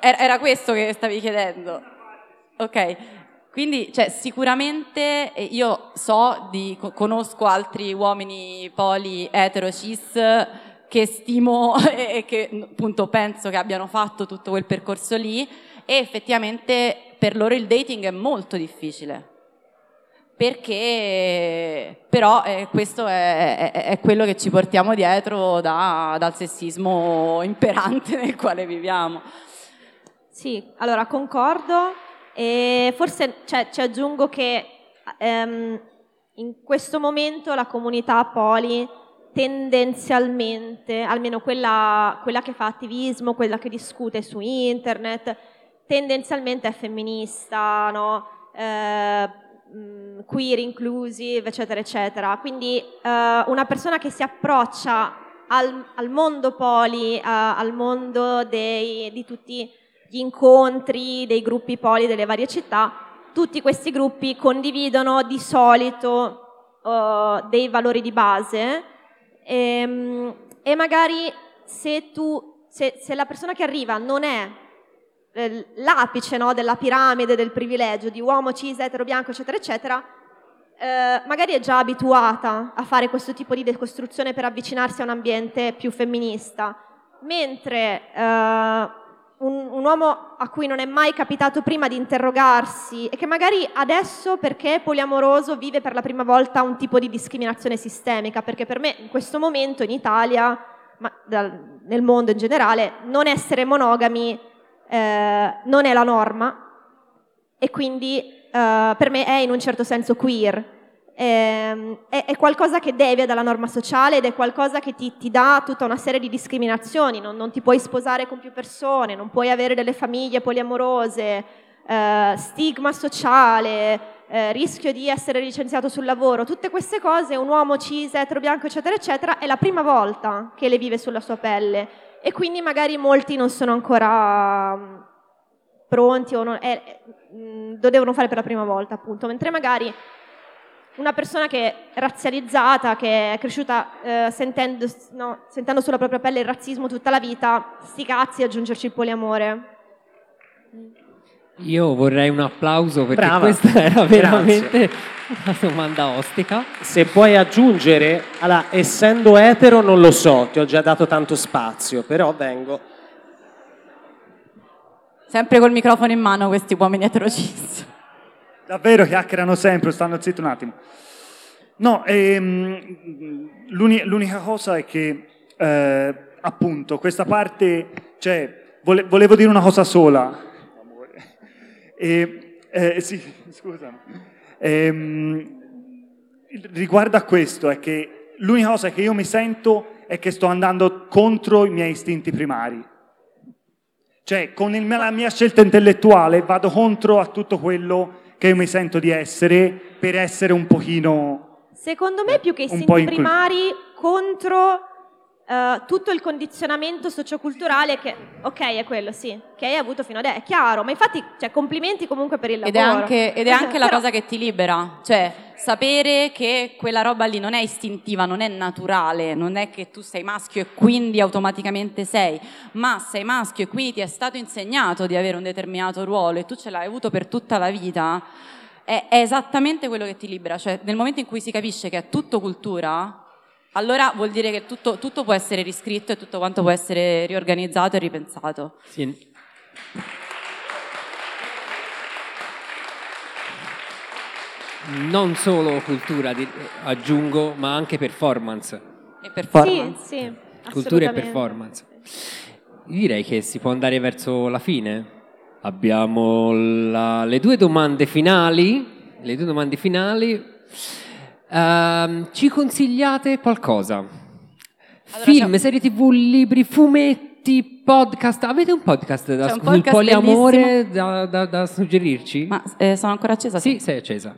era questo che stavi chiedendo. Ok. Quindi cioè, sicuramente io so di co- conosco altri uomini poli etero cis che stimo e che appunto penso che abbiano fatto tutto quel percorso lì e effettivamente per loro il dating è molto difficile. Perché però eh, questo è, è- è quello che ci portiamo dietro da- dal sessismo imperante nel quale viviamo. Sì, allora concordo e forse cioè, ci aggiungo che ehm, in questo momento la comunità poli tendenzialmente, almeno quella, quella che fa attivismo, quella che discute su internet, tendenzialmente è femminista, no? Eh, mh, queer inclusive, eccetera, eccetera. Quindi eh, una persona che si approccia al, al mondo poli, a, al mondo dei, di tutti gli incontri dei gruppi poli delle varie città, tutti questi gruppi condividono di solito uh, dei valori di base e, ehm, e magari se, tu, se, se la persona che arriva non è eh, l'apice no, della piramide del privilegio di uomo cis, etero, bianco, eccetera, eccetera, eh, magari è già abituata a fare questo tipo di decostruzione per avvicinarsi a un ambiente più femminista, mentre eh, un, un, uomo a cui non è mai capitato prima di interrogarsi e che magari adesso perché è poliamoroso vive per la prima volta un tipo di discriminazione sistemica, perché per me in questo momento in Italia, ma dal, nel mondo in generale, non essere monogami eh, non è la norma e quindi uh, per me è in un certo senso queer. Ehm, è, è, qualcosa che devia dalla norma sociale ed è qualcosa che ti, ti dà tutta una serie di discriminazioni, non, non, ti puoi sposare con più persone, non puoi avere delle famiglie poliamorose, eh, stigma sociale, eh, rischio di essere licenziato sul lavoro, tutte queste cose un uomo cis, etero, bianco, eccetera, eccetera, è la prima volta che le vive sulla sua pelle e quindi magari molti non sono ancora mm, pronti o non, è, Mm, lo devono fare per la prima volta, appunto, mentre magari una persona che è razzializzata, che è cresciuta eh, sentendo, no, sentendo, sulla propria pelle il razzismo tutta la vita, sti cazzi aggiungerci il poliamore. Io vorrei un applauso perché Brava. questa era veramente Grazie. una domanda ostica. Se puoi aggiungere, allora, essendo etero non lo so, ti ho già dato tanto spazio, però vengo. Sempre col microfono in mano questi uomini eterocis. Davvero chiacchierano sempre, stanno zitto un attimo. No, ehm, l'unica cosa è che, eh, appunto, questa parte, cioè, vole, volevo dire una cosa sola. E, eh, sì, scusa. Ehm, riguardo a questo, è che l'unica cosa che io mi sento è che sto andando contro i miei istinti primari. Cioè, con il, la mia scelta intellettuale vado contro a tutto quello che io mi sento di essere per essere un pochino... Secondo me più che istinti primari contro uh, tutto il condizionamento socioculturale che, ok, è quello, sì, che hai avuto fino adesso, è chiaro, ma infatti, cioè, complimenti comunque per il lavoro. Ed è anche, ed è anche la cosa che ti libera, cioè sapere che quella roba lì non è istintiva, non è naturale, non è che tu sei maschio e quindi automaticamente sei, ma sei maschio e quindi ti è stato insegnato di avere un determinato ruolo e tu ce l'hai avuto per tutta la vita, è, è esattamente quello che ti libera. Cioè, nel momento in cui si capisce che è tutto cultura, allora vuol dire che tutto, tutto può essere riscritto e tutto quanto può essere riorganizzato e ripensato. Sì. non solo cultura, aggiungo, ma anche performance. E performance. Sì, sì, cultura e performance. Io direi che si può andare verso la fine. Abbiamo la, le due domande finali. Le due domande finali. Uh, ci consigliate qualcosa? Allora, Film, serie tv, libri, fumetti, podcast. Avete un podcast da, un sul poliamore da, da, da, suggerirci? Ma eh, sono ancora accesa? Sì, sei accesa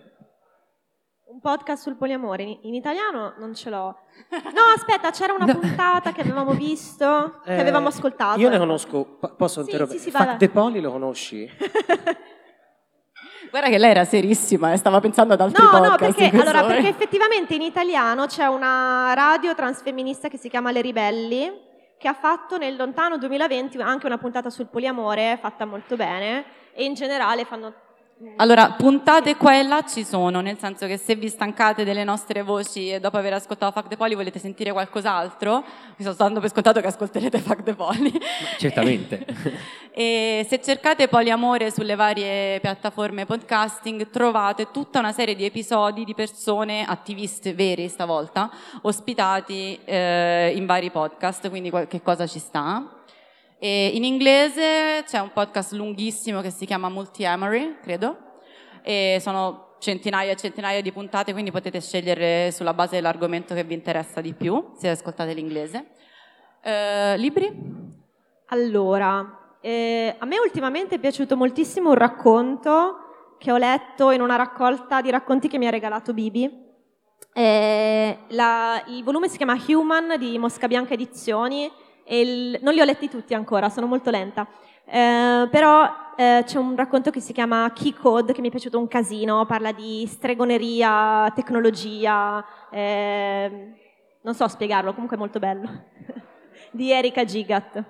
podcast sul poliamore in, in, italiano non ce l'ho. No, aspetta, c'era una no. puntata che avevamo visto, che eh, avevamo ascoltato. Io ne conosco, posso sì, interrompere? Sì, sì, Fact De Poli lo conosci? Guarda che lei era serissima e stava pensando ad altri no, podcast. No, perché, allora, perché effettivamente in italiano c'è una radio transfemminista che si chiama Le Ribelli, che ha fatto nel lontano 2020 anche una puntata sul poliamore, fatta molto bene, e in generale fanno allora, puntate qua e là ci sono, nel senso che se vi stancate delle nostre voci e dopo aver ascoltato Fact the Poli volete sentire qualcos'altro, vi sto dando per scontato che ascolterete Fact the Poli. Certamente. e se cercate Poliamore sulle varie piattaforme podcasting trovate tutta una serie di episodi di persone, attiviste veri stavolta, ospitati eh, in vari podcast, quindi qualche cosa ci sta. E in inglese c'è un podcast lunghissimo che si chiama Multi-Amory, credo, e sono centinaia e centinaia di puntate, quindi potete scegliere sulla base dell'argomento che vi interessa di più, se ascoltate l'inglese. Eh, libri? Allora, eh, a me ultimamente è piaciuto moltissimo un racconto che ho letto in una raccolta di racconti che mi ha regalato Bibi, Eh, la- il volume si chiama Human di Mosca Bianca Edizioni il- non li ho letti tutti ancora, sono molto lenta. Eh, però eh, c'è un racconto che si chiama Key Code che mi è piaciuto un casino, parla di stregoneria, tecnologia, eh, non so spiegarlo, comunque è molto bello, di Erika Gigat.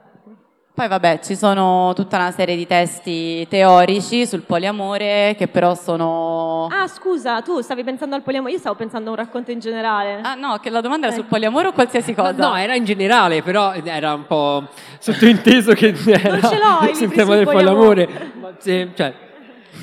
Poi vabbè, ci sono tutta una serie di testi teorici sul poliamore che però sono... Ah scusa, tu stavi pensando al poliamore, io stavo pensando a un racconto in generale. Ah no, che la domanda era sul poliamore o qualsiasi cosa? No, era in generale, però era un po' sottointeso che era ce l'ho sul tema del poliamore. poliamore. Ma cioè,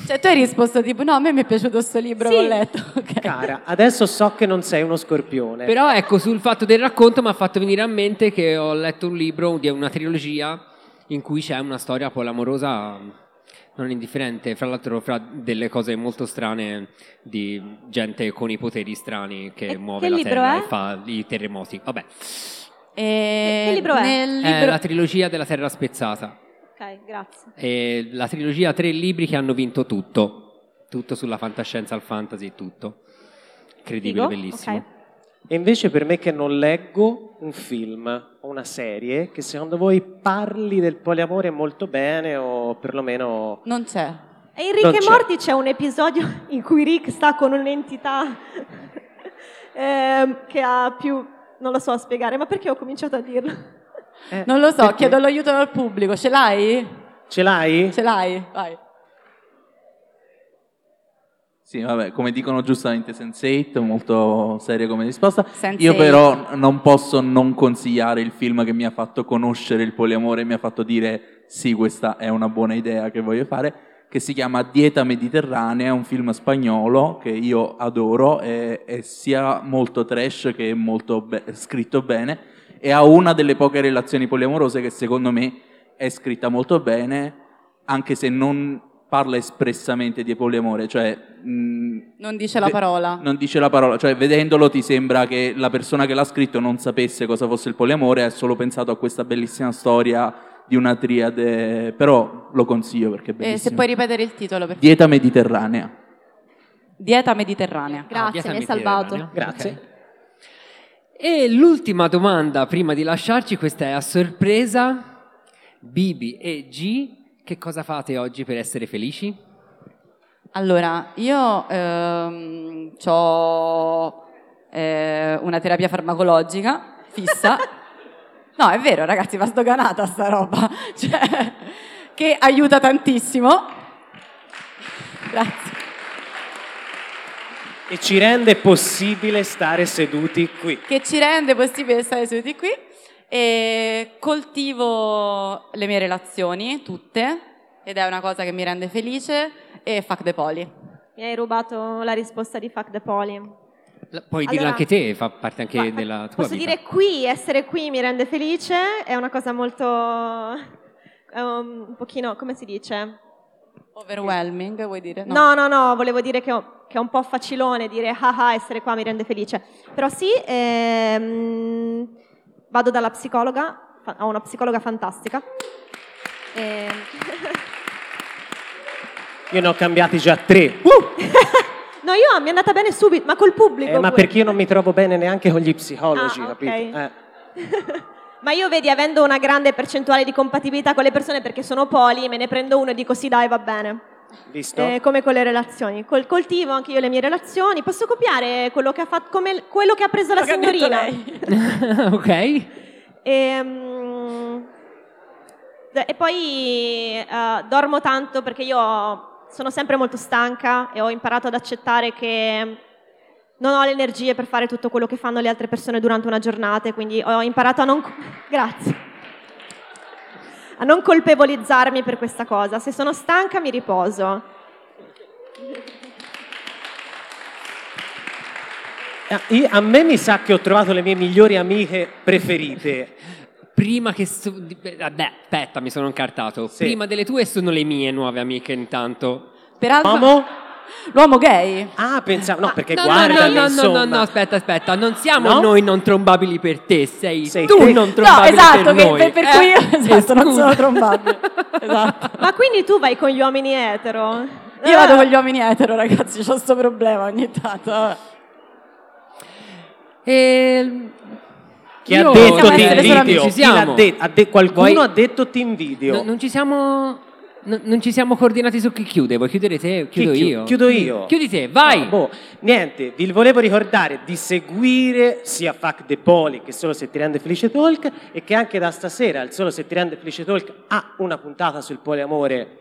Cioè tu hai risposto tipo no, a me mi è piaciuto sto libro Sì. che ho letto. Ok. Cara, adesso so che non sei uno scorpione. Però ecco, sul fatto del racconto mi ha fatto venire a mente che ho letto un libro di una trilogia in cui c'è una storia polamorosa non indifferente, fra l'altro fra delle cose molto strane di gente con i poteri strani che E muove che la libro terra è? e fa i terremoti. Vabbè, E Che libro è? Nel è libro... la trilogia della terra spezzata. Ok, grazie. E la trilogia tre libri che hanno vinto tutto, tutto sulla fantascienza al fantasy, tutto. Incredibile, Figo? bellissimo. Ok. E invece per me che non leggo un film o una serie che secondo voi parli del poliamore molto bene o perlomeno... Non c'è. E in Rick e c'è. Morty c'è un episodio in cui Rick sta con un'entità ehm, che ha più... non lo so a spiegare, ma perché ho cominciato a dirlo? Eh, Non lo so, perché? chiedo l'aiuto al pubblico. Ce l'hai? Ce l'hai? Ce l'hai? Vai. Sì, vabbè, come dicono giustamente Sense8, molto seria come risposta. Sense8. Io però non posso non consigliare il film che mi ha fatto conoscere il poliamore e mi ha fatto dire sì, questa è una buona idea che voglio fare, che si chiama Dieta Mediterranea, è un film spagnolo che io adoro, è, è sia molto trash che molto be- scritto bene e ha una delle poche relazioni poliamorose che secondo me è scritta molto bene, anche se non parla espressamente di poliamore, cioè mh, Non dice la Ve- parola. non dice la parola, cioè vedendolo ti sembra che la persona che l'ha scritto non sapesse cosa fosse il poliamore, ha solo pensato a questa bellissima storia di una triade, però lo consiglio perché è bellissimo. Eh, se puoi ripetere il titolo, per Dieta mediterranea. Dieta mediterranea. Grazie, Ah, dieta mi hai salvato. Grazie. Ok. E l'ultima domanda prima di lasciarci, questa è a sorpresa. Bibi e G, che cosa fate oggi per essere felici? Allora, io ehm, ho una terapia farmacologica fissa. No, è vero, ragazzi, va sdoganata sta roba. Cioè, che aiuta tantissimo. Grazie. E ci rende possibile stare seduti qui. Che ci rende possibile stare seduti qui. E coltivo le mie relazioni, tutte, ed è una cosa che mi rende felice. E fuck the poli. Mi hai rubato la risposta di Fuck the Poli. La- Puoi dirla Allora- anche te, fa parte anche Ma- della tua Posso vita. dire qui, essere qui mi rende felice, è una cosa molto... è un pochino, come si dice? Overwhelming, vuoi dire? No, no, no, volevo dire che, ho- che è un po' facilone dire ah ah, essere qua mi rende felice. Però sì, ehm, vado dalla psicologa, ho una psicologa fantastica. Ehm, Io ne ho cambiati già tre. no, io mi è andata bene subito, ma col pubblico. Eh, ma pure. perché io non mi trovo bene neanche con gli psicologi, Ah, capito? ok. Eh. Ma io vedi, avendo una grande percentuale di compatibilità con le persone perché sono poli, me ne prendo uno e dico sì dai va bene. Visto? Eh, come con le relazioni. Col coltivo anche io le mie relazioni. Posso copiare quello che ha, fatto, come quello che ha preso la signorina? ok. Ehm, d- E, poi eh, dormo tanto perché io sono sempre molto stanca e ho imparato ad accettare che non ho le energie per fare tutto quello che fanno le altre persone durante una giornata, e quindi ho imparato a non... Grazie. A non colpevolizzarmi per questa cosa. Se sono stanca mi riposo. Ah, io- a me mi sa che ho trovato le mie migliori amiche preferite. Prima che... su- di- Vabbè, aspetta, mi sono incartato. Sì. Prima delle tue sono le mie nuove amiche intanto. Peraltro, Uomo? L'uomo gay. Ah, pensavo... No, perché no, guarda, no, no, no, insomma. no, no, aspetta, aspetta, non siamo No? noi non trombabili per te, sei, Sei tu te. non No, trombabile esatto, per che noi. per, per Eh, cui io esatto, non sono trombabile. esatto. Ma quindi tu vai con gli uomini etero? Io vado con gli uomini etero, ragazzi, ho questo problema ogni tanto. E... Chi io- ha detto Chi l'ha siamo. de- ha de- qualcuno Vuoi- ha detto team video. No, non ci siamo... no- non ci siamo coordinati su chi chiude, vuoi chiudere te? Chi Chiudo chiu- io. Chiudo io. Chiudi te, vai! No, boh, niente, vi volevo ricordare di seguire sia Fac De Poli che Solo se ti rende felice talk e che anche da stasera il Solo se ti rende felice talk ha una puntata sul poliamore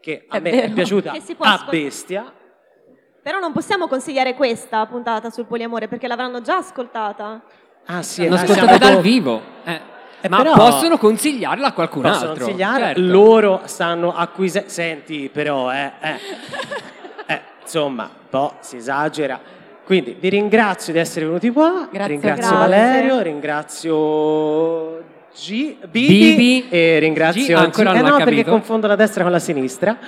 che a È me è vero. piaciuta si può a ascoltare. bestia. Però non possiamo consigliare questa puntata sul poliamore perché l'avranno già ascoltata. Ah sì, L'hanno ma ascoltata dal vivo. eh. Eh, Ma però- possono consigliarla a qualcun Possono altro. consigliare, certo. loro stanno acquisendo. Senti, però, eh, eh, eh, insomma, un po' si esagera. Quindi vi ringrazio di essere venuti qua. Grazie, ringrazio grazie. Valerio, ringrazio G, Bibi, Bibi. e ringrazio G ancora G- eh no, perché confondo la destra con la sinistra.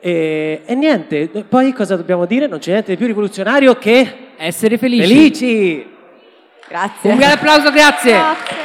E, e niente, poi cosa dobbiamo dire? Non c'è niente di più rivoluzionario che Essere felici. felici! Grazie. Un grande applauso, grazie. Grazie.